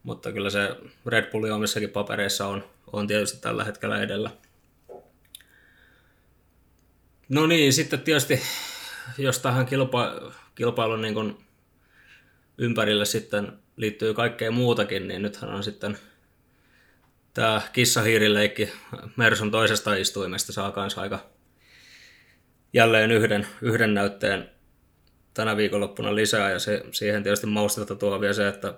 Mutta kyllä se Red Bulli omissakin papereissa on, on tietysti tällä hetkellä edellä. No niin, sitten tietysti jos tähän kilpa, kilpailun niin kuin ympärille sitten liittyy kaikkea muutakin, niin nythän on sitten tämä kissahiirileikki Mersun toisesta istuimesta saa kanssa aika jälleen yhden, yhden näytteen tänä viikonloppuna lisää ja se, siihen tietysti maustetta tuo vielä se, että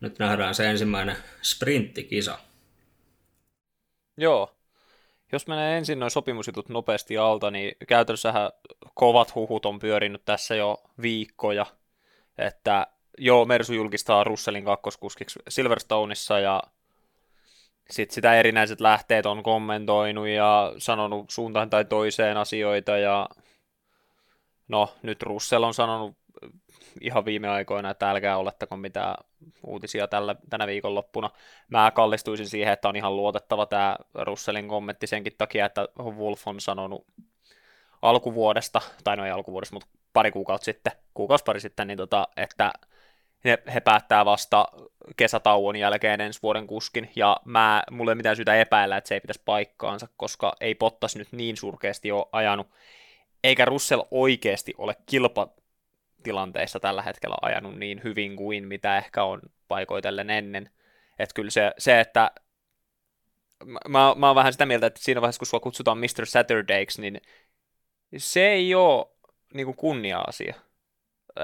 nyt nähdään se ensimmäinen sprinttikisa. Joo. Jos menee ensin noin sopimusjutut nopeasti alta, niin käytännössähän kovat huhut on pyörinyt tässä jo viikkoja, että joo, Mersu julkistaa Russellin kakkoskuskiksi Silverstoneissa ja sitten sitä erinäiset lähteet on kommentoinut ja sanonut suuntaan tai toiseen asioita ja no nyt Russell on sanonut ihan viime aikoina, että älkää olettako mitään uutisia tällä, tänä viikonloppuna. Mä kallistuisin siihen, että on ihan luotettava tämä Russellin kommentti senkin takia, että Wolf on sanonut alkuvuodesta, tai no ei alkuvuodesta, mutta pari kuukautta sitten, kuukausi pari sitten, niin tota, että he, he päättää vasta kesätauon jälkeen ensi vuoden kuskin, ja mä, mulla ei mitään syytä epäillä, että se ei pitäisi paikkaansa, koska ei Pottas nyt niin surkeasti ole ajanut, eikä Russell oikeasti ole kilpatilanteissa tällä hetkellä ajanut niin hyvin kuin mitä ehkä on paikoitellen ennen. Että kyllä se, se että mä, mä oon vähän sitä mieltä, että siinä vaiheessa, kun sua kutsutaan Mr. Saturdays, niin se ei ole niin kuin kunnia-asia.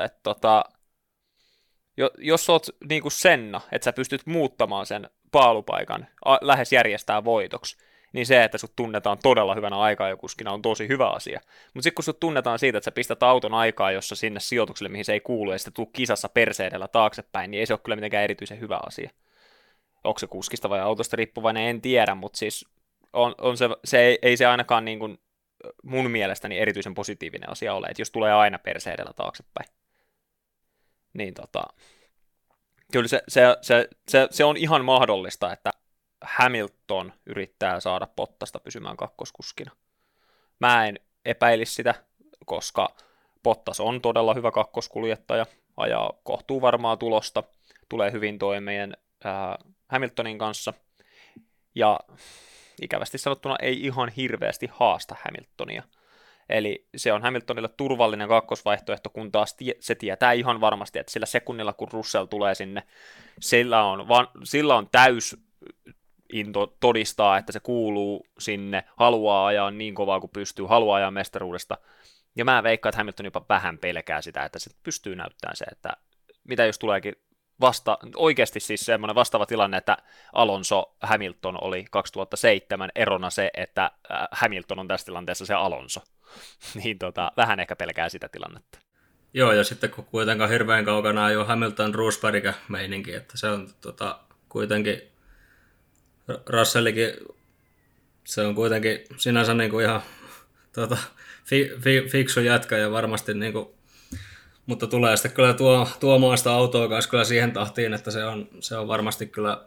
Et tota, jos oot niin kuin Senna, että sä pystyt muuttamaan sen paalupaikan a, lähes järjestää voitoksi, niin se, että sut tunnetaan todella hyvänä aikajokuskina on tosi hyvä asia. Mutta sitten kun sut tunnetaan siitä, että sä pistät auton aikaa, jossa sinne sijoitukselle, mihin se ei kuulu, ja sitten tuu kisassa perseedellä taaksepäin, niin ei se ole kyllä mitenkään erityisen hyvä asia. Onko se kuskista vai autosta riippuvainen, en tiedä, mutta siis on, on se, se ei, ei se ainakaan niin kuin mun mielestäni erityisen positiivinen asia ole, että jos tulee aina perseedellä taaksepäin. Niin tota, kyllä se, se, se, se, se on ihan mahdollista, että Hamilton yrittää saada Pottasta pysymään kakkoskuskina. Mä en epäilisi sitä, koska Pottas on todella hyvä kakkoskuljettaja, ajaa kohtuu varmaa tulosta, tulee hyvin toimeen Hamiltonin kanssa, ja ikävästi sanottuna ei ihan hirveästi haasta Hamiltonia. Eli se on Hamiltonille turvallinen kakkosvaihtoehto, kun taas tie, se tietää ihan varmasti, että sillä sekunnilla kun Russell tulee sinne, sillä on, van, sillä on täys into todistaa, että se kuuluu sinne, haluaa ajaa niin kovaa kuin pystyy, haluaa ajaa mestaruudesta. Ja mä veikkaan, että Hamilton jopa vähän pelkää sitä, että se pystyy näyttämään se, että mitä jos tuleekin vasta, oikeasti siis semmoinen vastaava tilanne, että Alonso Hamilton oli 2007 erona se, että äh, Hamilton on tässä tilanteessa se Alonso. niin tota, vähän ehkä pelkää sitä tilannetta. Joo, ja sitten kun kuitenkaan hirveän kaukana ei ole Hamilton Roosberg meininki, että se on tota, kuitenkin Russellikin, se on kuitenkin sinänsä niin kuin ihan tota, fi, fi, fiksu jätkä ja varmasti niin kuin mutta tulee sitten kyllä tuo, tuomaan sitä autoa kanssa kyllä siihen tahtiin, että se on, se on varmasti kyllä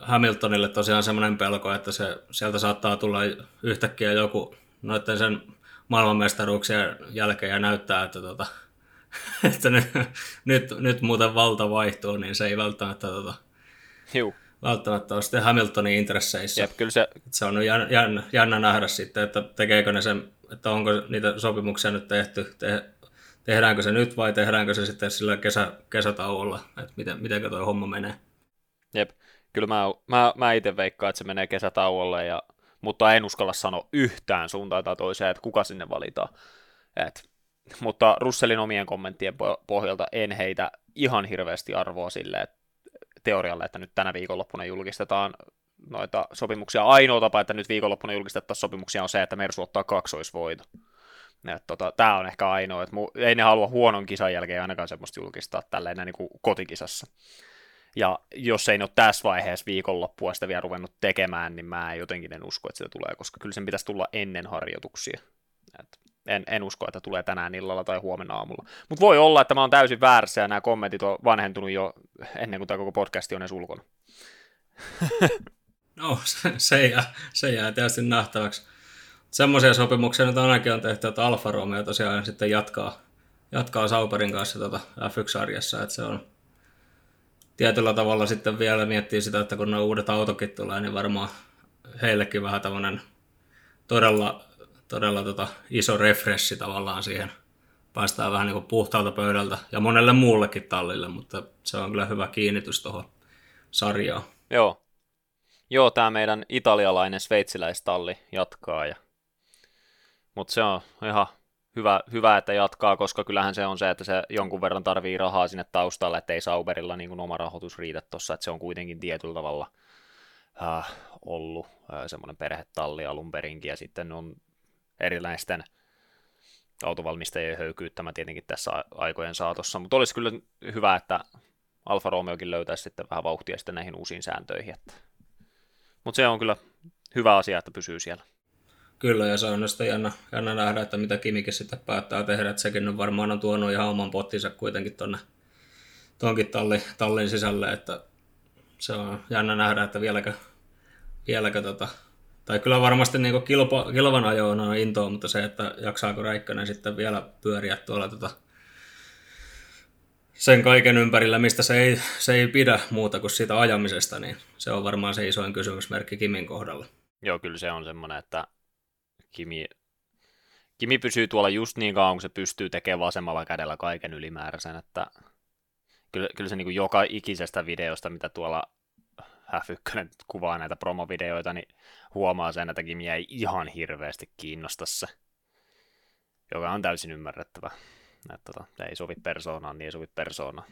Hamiltonille tosiaan semmoinen pelko, että se, sieltä saattaa tulla yhtäkkiä joku noiden sen maailmanmestaruuksien jälkeen ja näyttää, että, tota, että nyt, nyt, nyt muuten valta vaihtuu, niin se ei välttämättä, tota, Hiu. Välttämättä ole sitten Hamiltonin intresseissä. Jep, kyllä se... se on jännä, jännä, jännä nähdä sitten, että tekeekö ne sen, että onko niitä sopimuksia nyt tehty, te, tehdäänkö se nyt vai tehdäänkö se sitten sillä kesä, kesätauolla, että miten, miten tuo homma menee. Jep, kyllä mä, mä, mä itse veikkaan, että se menee kesätauolle, ja, mutta en uskalla sanoa yhtään suuntaan tai toiseen, että kuka sinne valitaan. Et, mutta Russellin omien kommenttien pohjalta en heitä ihan hirveästi arvoa sille että teorialle, että nyt tänä viikonloppuna julkistetaan noita sopimuksia. Ainoa tapa, että nyt viikonloppuna julkistettaisiin sopimuksia on se, että Mersu ottaa kaksoisvoito tota, Tämä on ehkä ainoa, että mu, ei ne halua huonon kisan jälkeen ainakaan semmoista julkistaa tälleen niin kuin kotikisassa. Ja jos ei ne ole tässä vaiheessa viikonloppua sitä vielä ruvennut tekemään, niin mä jotenkin en usko, että sitä tulee, koska kyllä sen pitäisi tulla ennen harjoituksia. Et en, en usko, että tulee tänään illalla tai huomenna aamulla. Mutta voi olla, että mä oon täysin väärässä ja nämä kommentit on vanhentunut jo ennen kuin tämä koko podcasti on edes ulkona. no, se, jää, se jää tietysti nähtäväksi. Semmoisia sopimuksia nyt ainakin on tehty, että Alfa Romeo tosiaan sitten jatkaa, jatkaa Sauberin kanssa tuota F1-sarjassa, että se on tietyllä tavalla sitten vielä miettii sitä, että kun nuo uudet autokin tulee, niin varmaan heillekin vähän tämmöinen todella, todella tota iso refreshi tavallaan siihen. Päästään vähän niin kuin puhtaalta pöydältä ja monelle muullekin tallille, mutta se on kyllä hyvä kiinnitys tuohon sarjaan. Joo. Joo, tämä meidän italialainen sveitsiläistalli jatkaa. Ja... Mutta se on ihan hyvä, hyvä, että jatkaa, koska kyllähän se on se, että se jonkun verran tarvii rahaa sinne taustalle, että ei Sauberilla niin kuin oma rahoitus riitä tuossa, että se on kuitenkin tietyllä tavalla äh, ollut äh, semmoinen perhetalli alun perinkin, ja sitten on erilaisten autovalmistajien höykyyttämä tietenkin tässä aikojen saatossa, mutta olisi kyllä hyvä, että Alfa Romeokin löytäisi sitten vähän vauhtia sitten näihin uusiin sääntöihin, että... mutta se on kyllä hyvä asia, että pysyy siellä. Kyllä, ja se on sitten jännä, jännä nähdä, että mitä Kimikin sitten päättää tehdä, että sekin on varmaan on tuonut ihan oman pottinsa kuitenkin tuonne tuonkin talli, tallin sisälle, että se on jännä nähdä, että vieläkö, vieläkö tota, tai kyllä varmasti niin kilpa, kilvan ajoon on intoa, mutta se, että jaksaako Räikkönen sitten vielä pyöriä tuolla tota, sen kaiken ympärillä, mistä se ei, se ei pidä muuta kuin siitä ajamisesta, niin se on varmaan se isoin kysymysmerkki Kimin kohdalla. Joo, kyllä se on semmoinen, että Kimi, Kimi pysyy tuolla just niin kauan, kun se pystyy tekemään vasemmalla kädellä kaiken ylimääräisen, että kyllä, kyllä se niin kuin joka ikisestä videosta, mitä tuolla F1 kuvaa näitä promovideoita, niin huomaa sen, että Kimi ei ihan hirveästi kiinnosta se, joka on täysin ymmärrettävä. Että tota, ei sovi persoonaan, niin ei sovi persoonaan.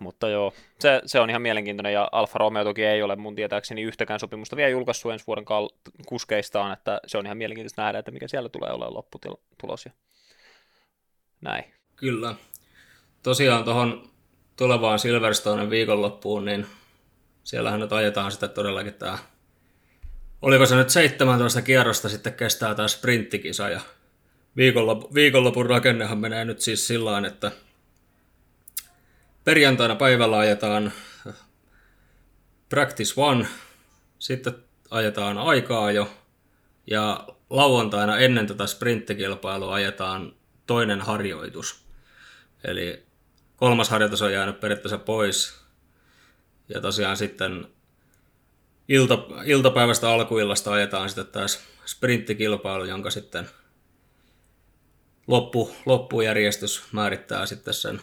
Mutta joo, se, se on ihan mielenkiintoinen, ja Alfa Romeo toki ei ole mun tietääkseni yhtäkään sopimusta vielä julkaissut ensi vuoden kal- kuskeistaan, että se on ihan mielenkiintoista nähdä, että mikä siellä tulee olemaan lopputulos ja näin. Kyllä. Tosiaan tuohon tulevaan Silverstonen viikonloppuun, niin siellähän nyt ajetaan sitten todellakin tämä, oliko se nyt 17 kierrosta sitten kestää tämä sprinttikisa, ja viikonlopun, viikonlopun rakennehan menee nyt siis sillä että perjantaina päivällä ajetaan Practice One, sitten ajetaan aikaa jo, ja lauantaina ennen tätä sprinttikilpailua ajetaan toinen harjoitus. Eli kolmas harjoitus on jäänyt periaatteessa pois, ja tosiaan sitten ilta, iltapäivästä alkuillasta ajetaan sitten taas sprinttikilpailu, jonka sitten loppu, loppujärjestys määrittää sitten sen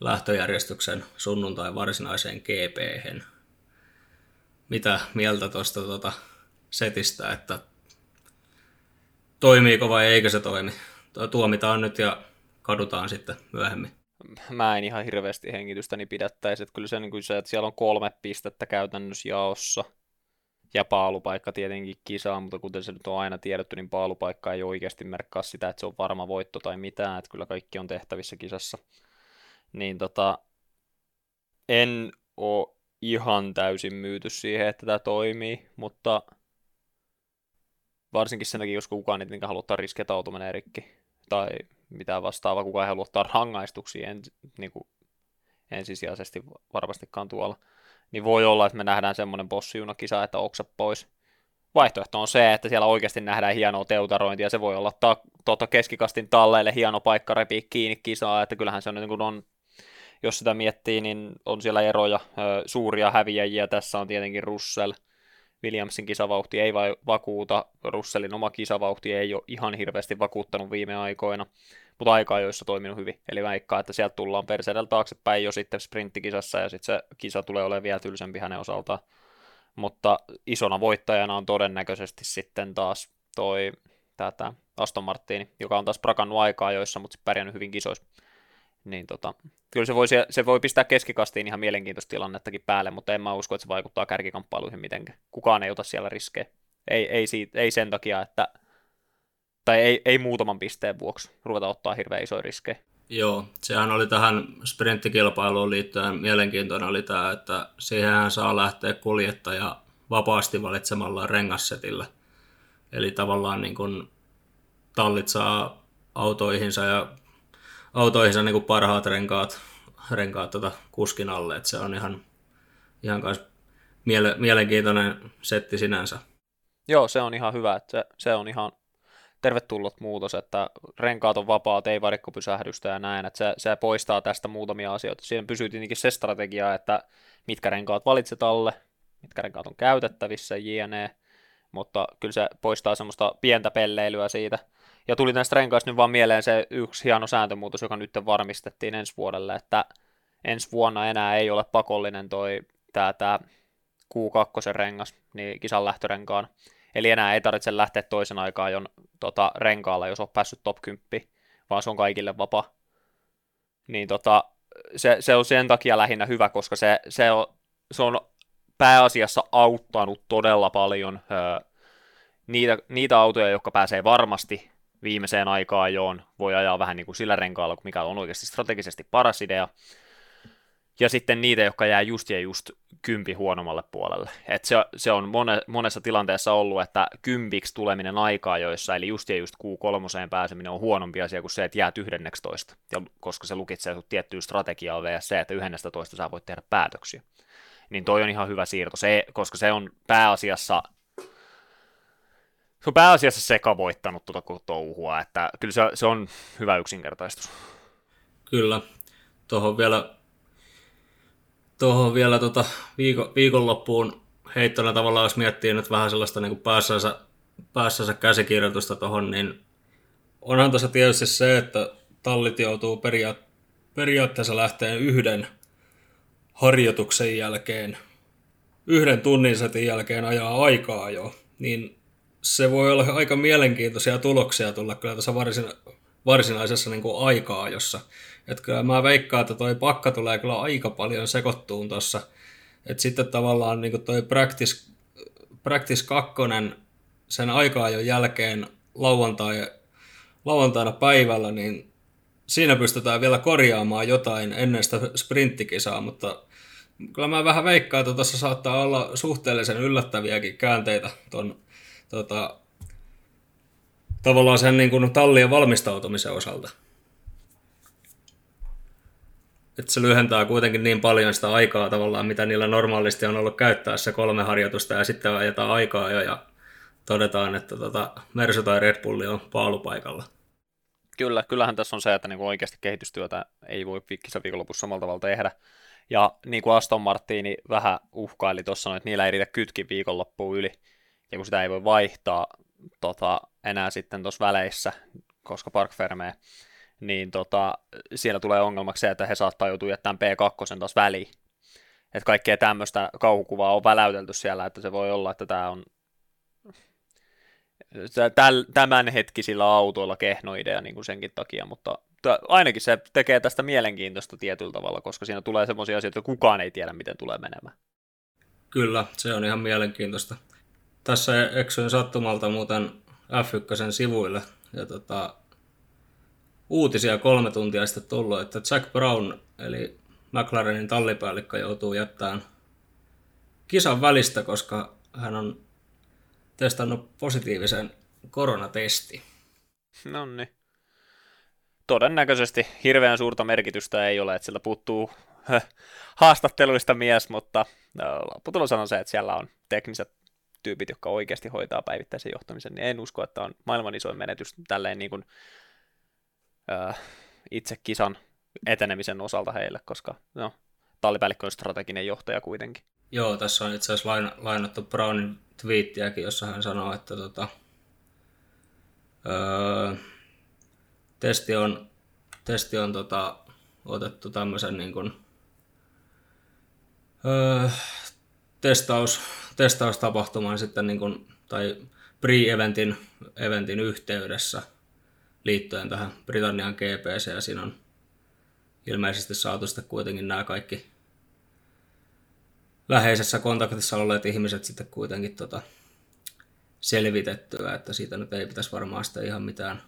lähtöjärjestyksen sunnuntai varsinaiseen gp Mitä mieltä tuosta tuota setistä, että toimiiko vai eikö se toimi? Tuomitaan nyt ja kadutaan sitten myöhemmin. Mä en ihan hirveästi hengitystäni pidättäisi, että kyllä se, niin kuin se, että siellä on kolme pistettä käytännössä jaossa, ja paalupaikka tietenkin kisaa, mutta kuten se nyt on aina tiedetty, niin paalupaikka ei oikeasti merkkaa sitä, että se on varma voitto tai mitään, että kyllä kaikki on tehtävissä kisassa. Niin tota, en ole ihan täysin myyty siihen, että tämä toimii, mutta varsinkin sen takia, jos kukaan ei ottaa riskiä, että auto menee rikki, tai mitään vastaavaa, kukaan ei halua ottaa rangaistuksia en, niin kuin ensisijaisesti varmastikaan tuolla, niin voi olla, että me nähdään semmoinen bossijunakisa, että oksa pois. Vaihtoehto on se, että siellä oikeasti nähdään hienoa teutarointia, se voi olla ta- tuota keskikastin talleille hieno paikka repiä kiinni kisaa, että kyllähän se on, niin kuin on jos sitä miettii, niin on siellä eroja. Suuria häviäjiä tässä on tietenkin Russell. Williamsin kisavauhti ei vakuuta, Russellin oma kisavauhti ei ole ihan hirveästi vakuuttanut viime aikoina, mutta aika joissa toiminut hyvin. Eli väikkaa, että sieltä tullaan perseedellä taaksepäin jo sitten sprinttikisassa ja sitten se kisa tulee olemaan vielä tylsempi hänen osaltaan. Mutta isona voittajana on todennäköisesti sitten taas toi tätä Aston Martin, joka on taas prakannut aikaa joissa, mutta pärjännyt hyvin kisoissa niin tota, kyllä se voi, se voi pistää keskikastiin ihan mielenkiintoista tilannettakin päälle, mutta en mä usko, että se vaikuttaa kärkikamppailuihin mitenkään. Kukaan ei ota siellä riskejä. Ei, ei, siitä, ei sen takia, että tai ei, ei muutaman pisteen vuoksi ruveta ottaa hirveän isoja riskejä. Joo, sehän oli tähän sprinttikilpailuun liittyen mielenkiintoinen oli tämä, että siihen saa lähteä kuljettaja vapaasti valitsemalla rengassetillä. Eli tavallaan niin kuin tallit saa autoihinsa ja autoihinsa niin kuin parhaat renkaat, renkaat tuota kuskin alle, että se on ihan, ihan kans miele, mielenkiintoinen setti sinänsä. Joo, se on ihan hyvä, että se, se on ihan tervetullut muutos, että renkaat on vapaat, ei varikkopysähdystä ja näin, että se, se poistaa tästä muutamia asioita. Siinä pysyy tietenkin se strategia, että mitkä renkaat valitset alle, mitkä renkaat on käytettävissä, jne. Mutta kyllä se poistaa semmoista pientä pelleilyä siitä. Ja tuli näistä renkaista nyt vaan mieleen se yksi hieno sääntömuutos, joka nyt varmistettiin ensi vuodelle, että ensi vuonna enää ei ole pakollinen toi tämä, tämä Q2 rengas, niin kisan lähtörenkaan. Eli enää ei tarvitse lähteä toisen aikaa jo tota, renkaalla, jos on päässyt top 10, vaan se on kaikille vapaa. Niin tota, se, se on sen takia lähinnä hyvä, koska se, se, on, se on pääasiassa auttanut todella paljon öö, niitä, niitä autoja, jotka pääsee varmasti viimeiseen aikaan joon, voi ajaa vähän niin kuin sillä renkaalla, mikä on oikeasti strategisesti paras idea, ja sitten niitä, jotka jää just ja just kympi huonommalle puolelle. Et se, se on mone, monessa tilanteessa ollut, että kympiksi tuleminen aikaa joissa, eli just ja just Q3 pääseminen on huonompi asia kuin se, että jää 11, ja koska se lukitsee sinut tiettyä strategiaa vs. se, että 11 sä voit tehdä päätöksiä. Niin toi on ihan hyvä siirto, se, koska se on pääasiassa se on pääasiassa sekavoittanut tuota touhua, että kyllä se, se on hyvä yksinkertaistus. Kyllä. Tuohon vielä tuohon vielä tota viikon, viikonloppuun heittona tavallaan, jos miettii nyt vähän sellaista niin päässänsä, päässänsä käsikirjoitusta tuohon, niin onhan tässä tietysti se, että tallit joutuu peria- periaatteessa lähteen yhden harjoituksen jälkeen, yhden tunnin setin jälkeen ajaa aikaa jo, niin se voi olla aika mielenkiintoisia tuloksia tulla kyllä tässä varsin, varsinaisessa niin kuin aikaa, jossa että kyllä mä veikkaan, että toi pakka tulee kyllä aika paljon sekoittuun tuossa. Että sitten tavallaan niin toi practice, practice 2 sen aikaa jo jälkeen lauantai, lauantaina päivällä, niin siinä pystytään vielä korjaamaan jotain ennen sitä sprinttikisaa, mutta kyllä mä vähän veikkaan, että tuossa saattaa olla suhteellisen yllättäviäkin käänteitä ton, tota, tavallaan sen niin kuin tallien valmistautumisen osalta että se lyhentää kuitenkin niin paljon sitä aikaa tavallaan, mitä niillä normaalisti on ollut käyttää se kolme harjoitusta ja sitten ajetaan aikaa jo ja todetaan, että tota Mersu tai Red Bulli on paalupaikalla. Kyllä, kyllähän tässä on se, että niinku oikeasti kehitystyötä ei voi viikonlopussa samalla tavalla tehdä. Ja niin kuin Aston Martini vähän uhkaili tuossa, että niillä ei riitä kytki viikonloppuun yli, ja kun sitä ei voi vaihtaa tota, enää sitten tuossa väleissä, koska Park Fermee niin tota, siellä tulee ongelmaksi se, että he saattaa joutua jättämään P2 taas väliin. Että kaikkea tämmöistä kauhukuvaa on väläytelty siellä, että se voi olla, että tämä on tämänhetkisillä autoilla kehnoidea niin kuin senkin takia, mutta ainakin se tekee tästä mielenkiintoista tietyllä tavalla, koska siinä tulee semmoisia asioita, että kukaan ei tiedä, miten tulee menemään. Kyllä, se on ihan mielenkiintoista. Tässä eksyin sattumalta muuten F1 sivuille, ja tota, uutisia kolme tuntia sitten tullut, että Jack Brown, eli McLarenin tallipäällikkö, joutuu jättämään kisan välistä, koska hän on testannut positiivisen koronatesti. No niin. Todennäköisesti hirveän suurta merkitystä ei ole, että sillä puuttuu haastatteluista mies, mutta lopputulos on se, että siellä on tekniset tyypit, jotka oikeasti hoitaa päivittäisen johtamisen, niin en usko, että on maailman isoin menetys tälleen niin kuin itse kisan etenemisen osalta heille, koska no, tallipäällikkö on strateginen johtaja kuitenkin. Joo, tässä on itse asiassa lain, lainattu Brownin twiittiäkin, jossa hän sanoo, että tota, öö, testi on, testi on tota, otettu tämmöisen niin kuin, öö, testaus, testaustapahtuman sitten niin kuin, tai pre-eventin eventin yhteydessä – liittyen tähän Britannian GPC, ja siinä on ilmeisesti saatu sitten kuitenkin nämä kaikki läheisessä kontaktissa olleet ihmiset sitten kuitenkin tota, selvitettyä, että siitä nyt ei pitäisi varmaan sitä ihan mitään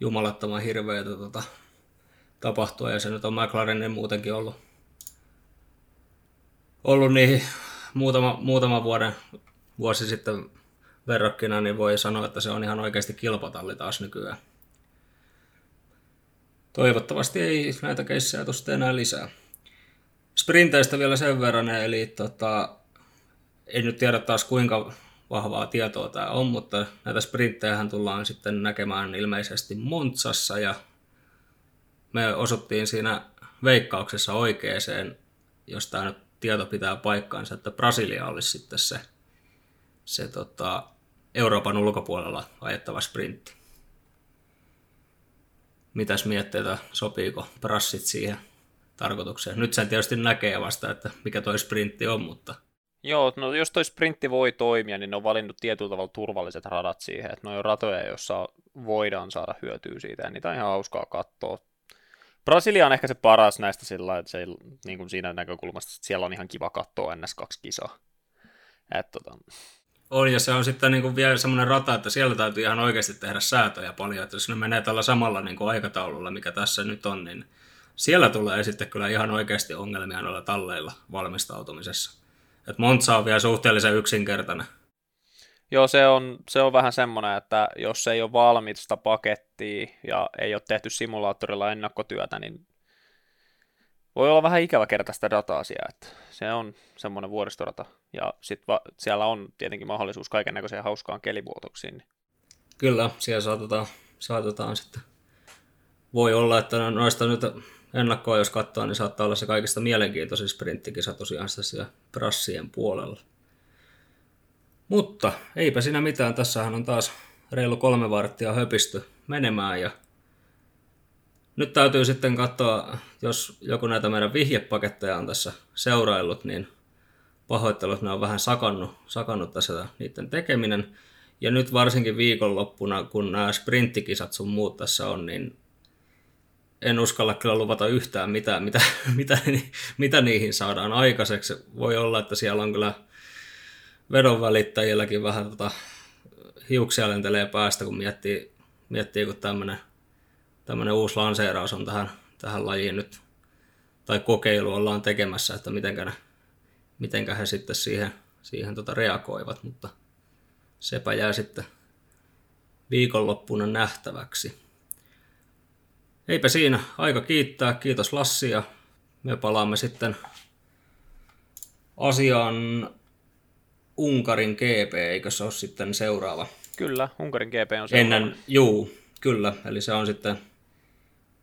jumalattoman hirveätä tota, tapahtua, ja se nyt on McLarenin muutenkin ollut, ollut niin muutama, muutama vuoden, vuosi sitten verrokkina, niin voi sanoa, että se on ihan oikeasti kilpatalli taas nykyään. Toivottavasti ei näitä keissejä tuosta enää lisää. Sprinteistä vielä sen verran, eli tota, en nyt tiedä taas kuinka vahvaa tietoa tämä on, mutta näitä sprinttejähän tullaan sitten näkemään ilmeisesti Montsassa ja me osuttiin siinä veikkauksessa oikeeseen, jos tämä nyt tieto pitää paikkaansa, että Brasilia olisi sitten se, se tota, Euroopan ulkopuolella ajettava sprintti. Mitäs mietteitä, sopiiko prassit siihen tarkoitukseen? Nyt sen tietysti näkee vasta, että mikä toi sprintti on, mutta... Joo, no jos toi sprintti voi toimia, niin ne on valinnut tietyllä tavalla turvalliset radat siihen, että ne on ratoja, joissa voidaan saada hyötyä siitä, ja niitä on ihan hauskaa katsoa. Brasilia on ehkä se paras näistä sillä että se, niin kuin siinä näkökulmasta, että siellä on ihan kiva katsoa NS2-kisaa. Et, tota... On, ja se on sitten niin kuin vielä semmoinen rata, että siellä täytyy ihan oikeasti tehdä säätöjä paljon, että jos ne menee tällä samalla niin kuin aikataululla, mikä tässä nyt on, niin siellä tulee sitten kyllä ihan oikeasti ongelmia noilla talleilla valmistautumisessa. Et Monza on vielä suhteellisen yksinkertainen. Joo, se on, se on vähän semmoinen, että jos ei ole valmista pakettia ja ei ole tehty simulaattorilla ennakkotyötä, niin voi olla vähän ikävä kertaa sitä dataa siellä, että se on semmoinen vuoristorata. Ja sitten va- siellä on tietenkin mahdollisuus kaiken näköiseen hauskaan kelivuotoksiin. Kyllä, siellä saatetaan, saatetaan sitten. Voi olla, että noista nyt ennakkoa jos katsoo, niin saattaa olla se kaikista mielenkiintoisin sprinttikisa tosiaan siellä prassien puolella. Mutta eipä siinä mitään, tässähän on taas reilu kolme varttia höpisty menemään ja nyt täytyy sitten katsoa, jos joku näitä meidän vihjepaketteja on tässä seuraillut, niin pahoittelut, ne on vähän sakannut, sakannut tässä niiden tekeminen. Ja nyt varsinkin viikonloppuna, kun nämä sprinttikisat sun muut tässä on, niin en uskalla kyllä luvata yhtään mitään, mitä, mitä, mitä niihin saadaan aikaiseksi. Voi olla, että siellä on kyllä vedonvälittäjilläkin vähän tota, hiuksia lentelee päästä, kun miettii, miettii kun tämmöinen tämmöinen uusi lanseeraus on tähän, tähän lajiin nyt, tai kokeilu ollaan tekemässä, että mitenkä, ne, mitenkä he sitten siihen, siihen tota reagoivat, mutta sepä jää sitten viikonloppuna nähtäväksi. Eipä siinä, aika kiittää, kiitos Lassi ja me palaamme sitten asiaan Unkarin GP, eikö se ole sitten seuraava? Kyllä, Unkarin GP on seuraava. Ennen, juu, kyllä, eli se on sitten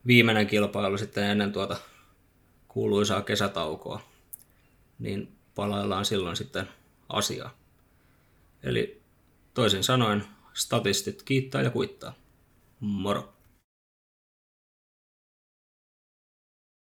viimeinen kilpailu sitten ennen tuota kuuluisaa kesätaukoa, niin palaillaan silloin sitten asiaa. Eli toisin sanoen statistit kiittää ja kuittaa. Moro!